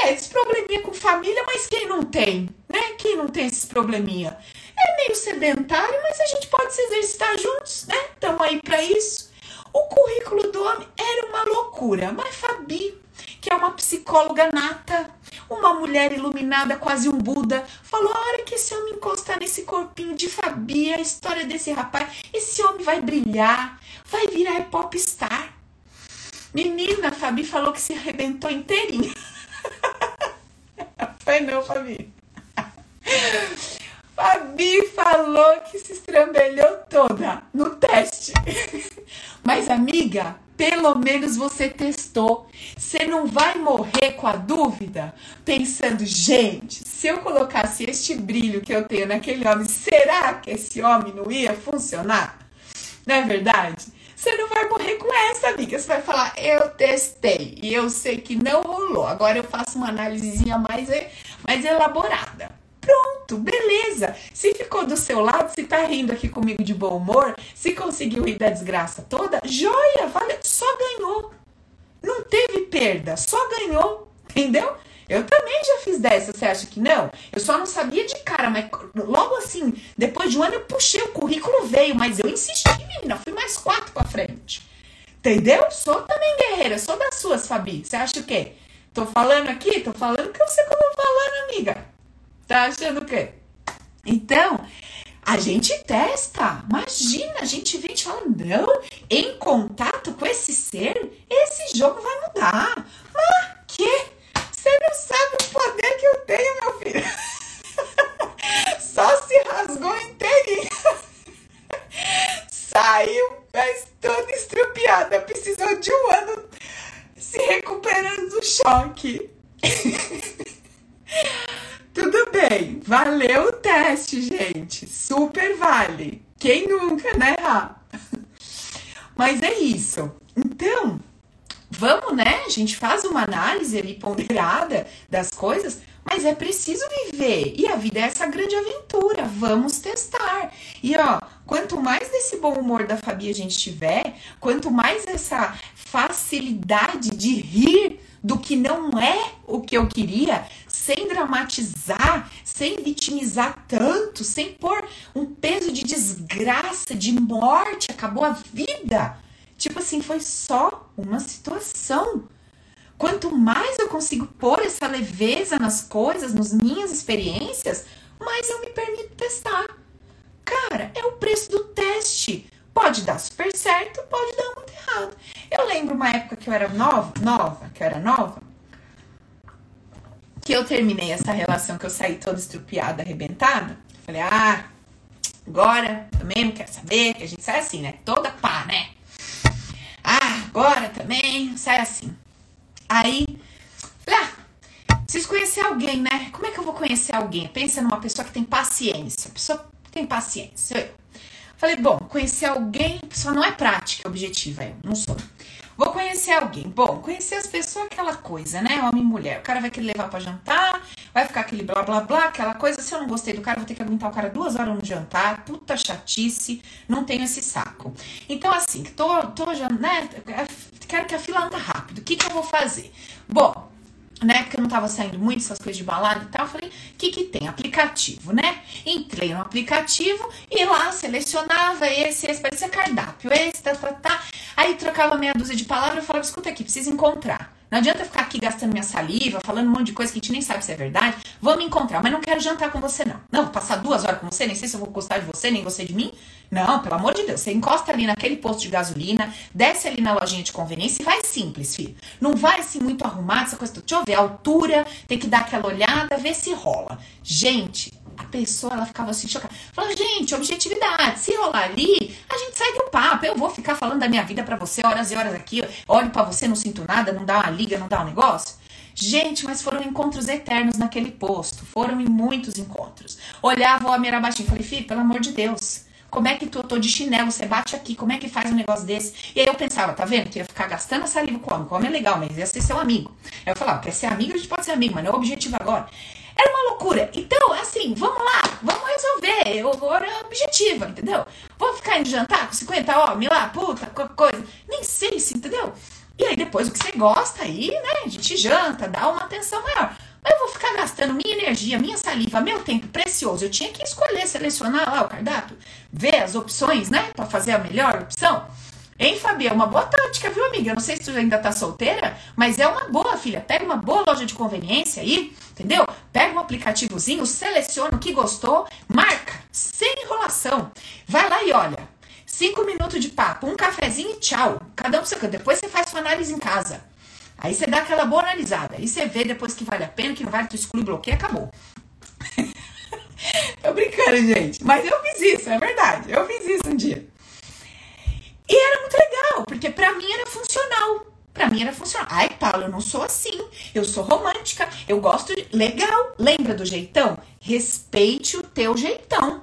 [SPEAKER 1] É, esse probleminha com família, mas quem não tem, né? Quem não tem esses probleminha? É meio sedentário, mas a gente pode se exercitar juntos, né? Estamos aí para isso. O currículo do homem era uma loucura, mas Fabi, que é uma psicóloga nata, uma mulher iluminada, quase um Buda, falou: a hora que esse homem encostar nesse corpinho de Fabi, a história desse rapaz, esse homem vai brilhar, vai virar popstar. Menina, a Fabi falou que se arrebentou inteirinha. Foi não, Fabi. Fabi falou que se estrambelhou toda no teste. Mas, amiga, pelo menos você testou. Você não vai morrer com a dúvida pensando, gente, se eu colocasse este brilho que eu tenho naquele homem, será que esse homem não ia funcionar? Não é verdade? Você não vai morrer com essa, amiga. Você vai falar, eu testei e eu sei que não rolou. Agora eu faço uma análisezinha mais, mais elaborada. Pronto, beleza. Se ficou do seu lado, se tá rindo aqui comigo de bom humor, se conseguiu rir da desgraça toda, joia, vale, só ganhou. Não teve perda, só ganhou, entendeu? Eu também já fiz dessa, você acha que não? Eu só não sabia de cara, mas logo assim, depois de um ano eu puxei o currículo, veio, mas eu insisti, menina, fui mais quatro pra frente. Entendeu? Sou também guerreira, sou das suas, Fabi. Você acha o quê? Tô falando aqui? Tô falando que eu sei como falando, amiga. Tá achando o quê? Então, a gente testa. Imagina, a gente vem e fala, não, em contato com esse ser, esse jogo vai mudar. Mas que? Você não sabe o poder que eu tenho, meu filho. Só se rasgou inteirinho. Saiu, mas toda estrupiada. Precisou de um ano se recuperando do choque. Tudo bem, valeu o teste, gente. Super vale. Quem nunca, né, Rá? Mas é isso. Então, vamos, né? A gente faz uma análise ali ponderada das coisas, mas é preciso viver. E a vida é essa grande aventura. Vamos testar. E ó, quanto mais desse bom humor da Fabi a gente tiver, quanto mais essa facilidade de rir do que não é o que eu queria, sem dramatizar, sem vitimizar tanto, sem pôr um peso de desgraça, de morte, acabou a vida. Tipo assim, foi só uma situação. Quanto mais eu consigo pôr essa leveza nas coisas, nas minhas experiências, mais eu me permito testar. Cara, é o preço do teste. Pode dar super certo, pode dar muito errado. Eu lembro uma época que eu era nova, nova, que eu era nova, que eu terminei essa relação, que eu saí toda estrupiada, arrebentada. Falei, ah, agora também não quero saber, que a gente sai assim, né? Toda pá, né? Agora também sai assim. Aí, falei, ah, Preciso conhecer alguém, né? Como é que eu vou conhecer alguém? Pensa numa pessoa que tem paciência. Pessoa que tem paciência. Eu. Falei, bom, conhecer alguém, pessoa não é prática, objetiva, eu não sou. Vou conhecer alguém. Bom, conhecer as pessoas aquela coisa, né? Homem e mulher. O cara vai querer levar para jantar, vai ficar aquele blá blá blá, aquela coisa. Se eu não gostei do cara, vou ter que aguentar o cara duas horas no jantar. Puta chatice. Não tenho esse saco. Então, assim, tô, tô já, né? Quero que a fila anda rápido. O que, que eu vou fazer? Bom, né? Porque eu não tava saindo muito essas coisas de balada e tal. Eu falei, o que que tem? Aplicativo, né? Entrei no aplicativo e lá selecionava esse, esse, parecia cardápio, esse, tá, tá, tá. Aí trocava meia dúzia de palavras e falava, escuta aqui, precisa encontrar. Não adianta ficar aqui gastando minha saliva, falando um monte de coisa que a gente nem sabe se é verdade. Vamos encontrar, mas não quero jantar com você, não. Não, vou passar duas horas com você, nem sei se eu vou gostar de você, nem você de mim. Não, pelo amor de Deus. Você encosta ali naquele posto de gasolina, desce ali na lojinha de conveniência e vai simples, filho. Não vai assim muito arrumado, essa coisa. Deixa eu ver, a altura, tem que dar aquela olhada, ver se rola. Gente, a pessoa ela ficava assim chocada. Falava, gente, objetividade. Se rolar ali, a gente segue o papo. Eu vou ficar falando da minha vida para você horas e horas aqui. Olho para você, não sinto nada, não dá uma liga, não dá um negócio. Gente, mas foram encontros eternos naquele posto. Foram em muitos encontros. Olhava o homem era baixinho. Falei, filho, pelo amor de Deus. Como é que tu, eu tô de chinelo, você bate aqui, como é que faz um negócio desse? E aí eu pensava, tá vendo? Tu ia ficar gastando saliva com o homem. O homem é legal, mas ia ser seu amigo. Aí eu falava, quer ser amigo, a gente pode ser amigo, mas não é o objetivo agora. Era uma loucura. Então, assim, vamos lá, vamos resolver. Eu agora é objetiva, entendeu? Vou ficar indo jantar com 50 homens lá, puta, qualquer coisa. Nem sei se, entendeu? E aí depois o que você gosta aí, né? A gente janta, dá uma atenção maior. Mas eu vou ficar gastando minha energia, minha saliva, meu tempo precioso. Eu tinha que escolher, selecionar lá o cardápio, ver as opções, né? Pra fazer a melhor opção. Hein, Fabi? É uma boa tática, viu, amiga? Eu não sei se tu ainda tá solteira, mas é uma boa, filha. Pega uma boa loja de conveniência aí, entendeu? Pega um aplicativozinho, seleciona o que gostou, marca, sem enrolação. Vai lá e olha. Cinco minutos de papo, um cafezinho e tchau. Cada um seu canto. Depois você faz sua análise em casa. Aí você dá aquela boa analisada. Aí você vê depois que vale a pena, que não vale, tu exclui, bloqueia, acabou. Tô brincando, gente. Mas eu fiz isso, é verdade. Eu fiz isso um dia. E era muito legal, porque para mim era funcional. Para mim era funcional. Ai, Paulo, eu não sou assim. Eu sou romântica. Eu gosto de. Legal. Lembra do jeitão? Respeite o teu jeitão.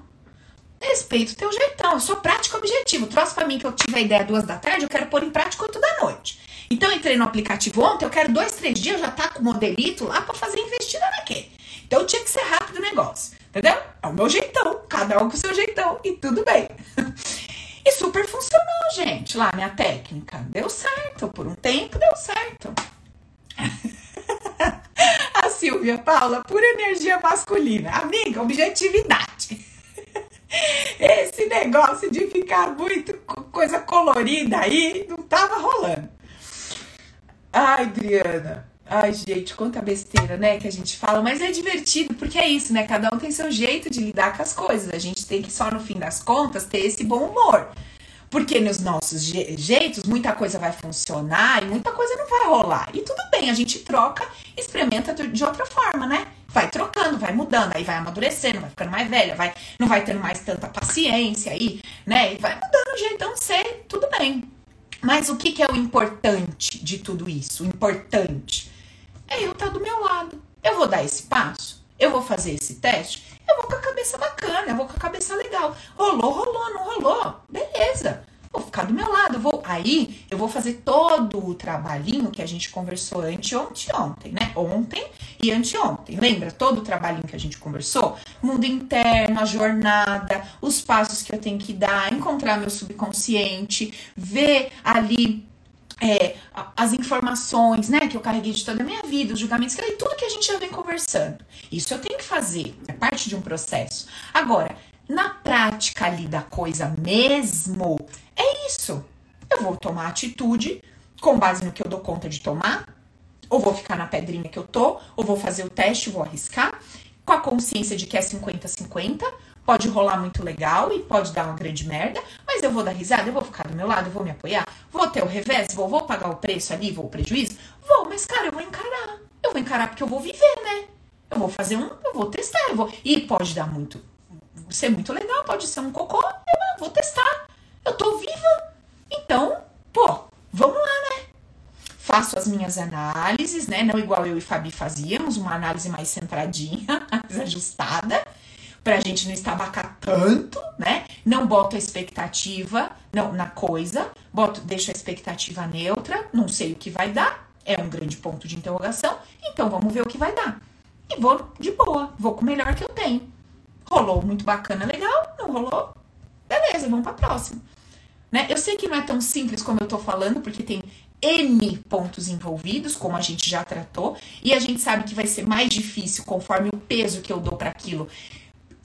[SPEAKER 1] Respeite o teu jeitão. Eu sou prático objetivo. Trouxe para mim que eu tive a ideia duas da tarde, eu quero pôr em prática oito da noite. Então entrei no aplicativo ontem, eu quero dois, três dias, já tá com o modelito lá para fazer investida naquele. Então tinha que ser rápido o negócio. Entendeu? É o meu jeitão. Cada um com o seu jeitão. E tudo bem. Gente, lá minha técnica. Deu certo, por um tempo deu certo. A Silvia Paula, pura energia masculina. Amiga, objetividade. Esse negócio de ficar muito coisa colorida aí não tava rolando. Ai, Adriana. Ai, gente, quanta besteira, né, que a gente fala, mas é divertido, porque é isso, né? Cada um tem seu jeito de lidar com as coisas. A gente tem que só no fim das contas ter esse bom humor. Porque nos nossos je jeitos, muita coisa vai funcionar e muita coisa não vai rolar. E tudo bem, a gente troca, experimenta de outra forma, né? Vai trocando, vai mudando, aí vai amadurecendo, vai ficando mais velha, vai, não vai tendo mais tanta paciência aí, né? E vai mudando o jeitão de ser, tudo bem. Mas o que, que é o importante de tudo isso? O importante é eu estar do meu lado. Eu vou dar esse passo, eu vou fazer esse teste, eu vou com a cabeça bacana, eu vou com a cabeça legal. Rolou, rolou, não rolou, beleza. Vou ficar do meu lado, vou. Aí eu vou fazer todo o trabalhinho que a gente conversou anteontem, ontem, né? Ontem e anteontem. Lembra todo o trabalhinho que a gente conversou? Mundo interno, a jornada, os passos que eu tenho que dar, encontrar meu subconsciente, ver ali é, as informações, né, que eu carreguei de toda a minha vida, os julgamentos, que tudo que a gente já vem conversando. Isso eu tenho que fazer, é parte de um processo. Agora, na prática ali da coisa mesmo, é isso. Eu vou tomar atitude com base no que eu dou conta de tomar, ou vou ficar na pedrinha que eu tô, ou vou fazer o teste, vou arriscar, com a consciência de que é 50-50, Pode rolar muito legal e pode dar uma grande merda, mas eu vou dar risada, eu vou ficar do meu lado, eu vou me apoiar, vou ter o revés, vou, vou pagar o preço ali, vou o prejuízo? Vou, mas cara, eu vou encarar. Eu vou encarar porque eu vou viver, né? Eu vou fazer um, eu vou testar, eu vou. E pode dar muito, ser muito legal, pode ser um cocô, eu vou testar. Eu tô viva. Então, pô, vamos lá, né? faço as minhas análises, né? Não igual eu e Fabi fazíamos, uma análise mais centradinha, mais ajustada, pra gente não estabacar tanto, né? Não boto a expectativa não, na coisa, boto, deixo a expectativa neutra, não sei o que vai dar, é um grande ponto de interrogação, então vamos ver o que vai dar. E vou de boa, vou com o melhor que eu tenho. Rolou muito bacana, legal, não rolou? Beleza, vamos pra próxima. Né? Eu sei que não é tão simples como eu tô falando, porque tem N pontos envolvidos, como a gente já tratou, e a gente sabe que vai ser mais difícil conforme o peso que eu dou para aquilo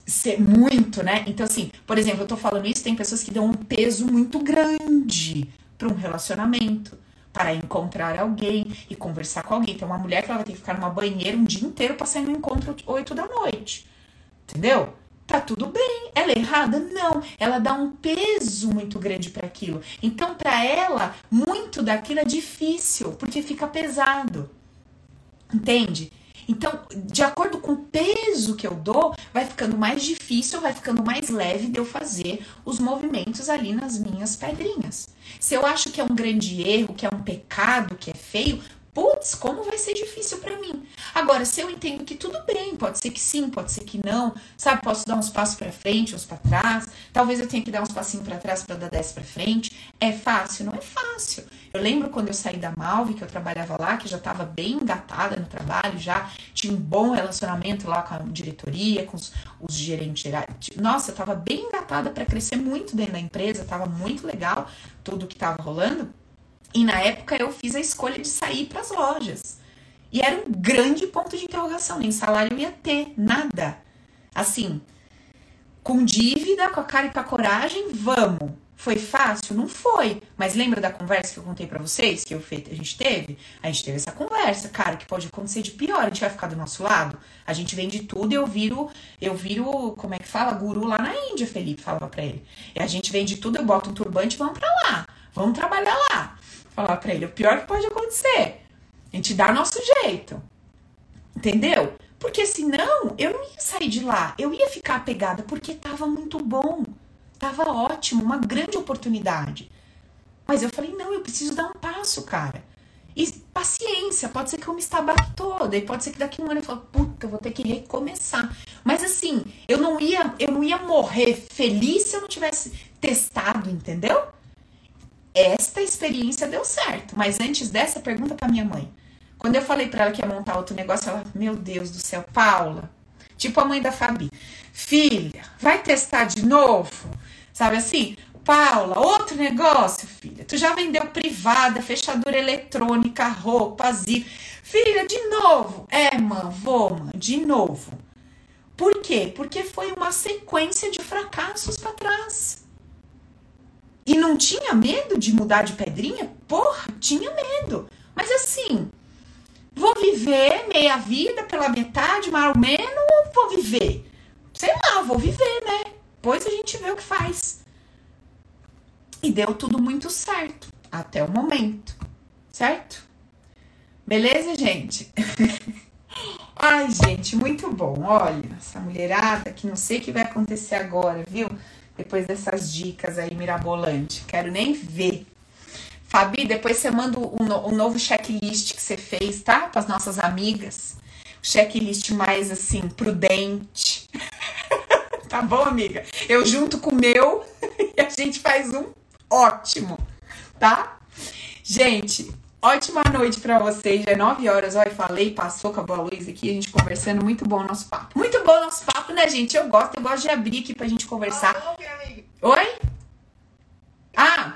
[SPEAKER 1] ser muito, né? Então, assim, por exemplo, eu tô falando isso, tem pessoas que dão um peso muito grande para um relacionamento, para encontrar alguém e conversar com alguém. Tem uma mulher que ela vai ter que ficar numa banheira um dia inteiro para sair no encontro 8 da noite. Entendeu? Tá tudo bem. Ela é errada? Não. Ela dá um peso muito grande para aquilo. Então, para ela, muito daquilo é difícil, porque fica pesado. Entende? Então, de acordo com o peso que eu dou, vai ficando mais difícil, vai ficando mais leve de eu fazer os movimentos ali nas minhas pedrinhas. Se eu acho que é um grande erro, que é um pecado, que é feio, putz, como vai ser difícil para mim. Agora, se eu entendo que tudo bem, pode ser que sim, pode ser que não, sabe? Posso dar uns passos para frente, uns para trás. Talvez eu tenha que dar uns passinhos para trás para dar dez para frente. É fácil? Não é fácil. Eu lembro quando eu saí da Malve, que eu trabalhava lá, que já estava bem engatada no trabalho, já tinha um bom relacionamento lá com a diretoria, com os, os gerentes gerais. Nossa, eu estava bem engatada para crescer muito dentro da empresa, estava muito legal tudo que estava rolando. E na época eu fiz a escolha de sair para as lojas. E era um grande ponto de interrogação, nem salário eu ia ter, nada. Assim, com dívida, com a cara e com a coragem, vamos. Foi fácil? Não foi. Mas lembra da conversa que eu contei para vocês, que eu feito, a gente teve? A gente teve essa conversa, cara, que pode acontecer de pior, a gente vai ficar do nosso lado. A gente vende tudo eu viro, eu viro, como é que fala? Guru lá na Índia, Felipe falava para ele. E a gente vende tudo, eu boto um turbante e vamos para lá. Vamos trabalhar lá falar para ele, o pior que pode acontecer. A gente dá nosso jeito. Entendeu? Porque senão eu não ia sair de lá. Eu ia ficar apegada porque tava muito bom. Tava ótimo, uma grande oportunidade. Mas eu falei, não, eu preciso dar um passo, cara. E paciência, pode ser que eu me estabaque toda, e pode ser que daqui um ano eu fale, puta, eu vou ter que recomeçar. Mas assim, eu não ia, eu não ia morrer feliz se eu não tivesse testado, entendeu? Esta experiência deu certo. Mas antes dessa, pergunta para minha mãe. Quando eu falei para ela que ia montar outro negócio, ela, meu Deus do céu, Paula, tipo a mãe da Fabi, filha, vai testar de novo? Sabe assim? Paula, outro negócio, filha. Tu já vendeu privada, fechadura eletrônica, roupas e. Filha, de novo. É, mãe, vou, mãe, de novo. Por quê? Porque foi uma sequência de fracassos para trás. E não tinha medo de mudar de pedrinha? Porra, tinha medo. Mas assim, vou viver meia vida pela metade, mais ou menos, ou vou viver? Sei lá, vou viver, né? Depois a gente vê o que faz. E deu tudo muito certo, até o momento, certo? Beleza, gente? Ai, gente, muito bom. Olha, essa mulherada que não sei o que vai acontecer agora, viu? Depois dessas dicas aí mirabolantes. Quero nem ver. Fabi, depois você manda o um, um novo checklist que você fez, tá? Para as nossas amigas. Checklist mais assim, prudente. tá bom, amiga? Eu junto com o meu e a gente faz um ótimo, tá? Gente, Ótima noite para vocês. Já é 9 horas. Olha, falei, passou com a boa luz aqui, a gente conversando. Muito bom o nosso papo. Muito bom o nosso papo, né, gente? Eu gosto, eu gosto de abrir aqui pra gente conversar. Oi? Ah,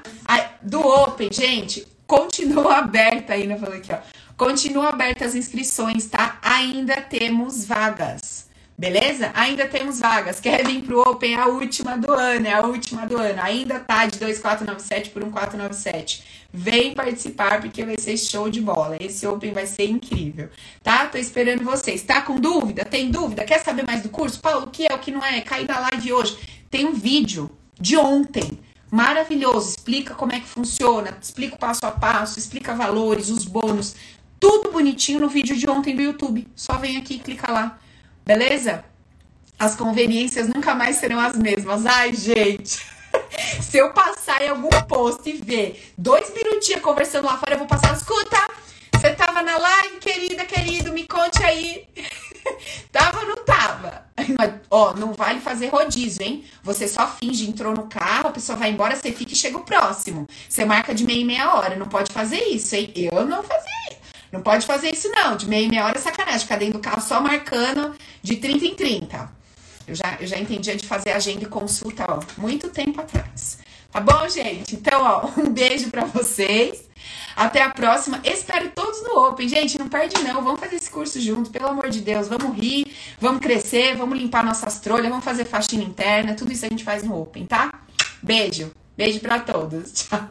[SPEAKER 1] do Open, gente, continua aberta ainda, falei aqui, ó. Continua aberta as inscrições, tá? Ainda temos vagas. Beleza? Ainda temos vagas. Quer vir pro Open? É a última do ano, é a última do ano. Ainda tá de 2497 por 1497. Vem participar porque vai ser show de bola. Esse Open vai ser incrível, tá? Tô esperando vocês. Tá com dúvida? Tem dúvida? Quer saber mais do curso? Paulo, o que é, o que não é? Cai na live hoje. Tem um vídeo de ontem. Maravilhoso, explica como é que funciona, explica o passo a passo, explica valores, os bônus, tudo bonitinho no vídeo de ontem do YouTube. Só vem aqui e clica lá beleza? As conveniências nunca mais serão as mesmas. Ai, gente. Se eu passar em algum post e ver dois minutinhos conversando lá fora, eu vou passar, escuta, Você tava na live, querida, querido? Me conte aí. tava ou não tava? Mas, ó, não vale fazer rodízio, hein? Você só finge, entrou no carro, a pessoa vai embora, você fica e chega o próximo. Você marca de meia e meia hora. Não pode fazer isso, hein? Eu não fazia. Não pode fazer isso, não. De meia e meia hora é sacanagem. Ficar dentro do carro só marcando de 30 em 30. Eu já, eu já entendi de fazer agenda e consulta, ó, muito tempo atrás. Tá bom, gente? Então, ó, um beijo para vocês. Até a próxima. Espero todos no Open. Gente, não perde não. Vamos fazer esse curso junto, pelo amor de Deus. Vamos rir, vamos crescer, vamos limpar nossas trolhas, vamos fazer faxina interna. Tudo isso a gente faz no Open, tá? Beijo. Beijo para todos. Tchau.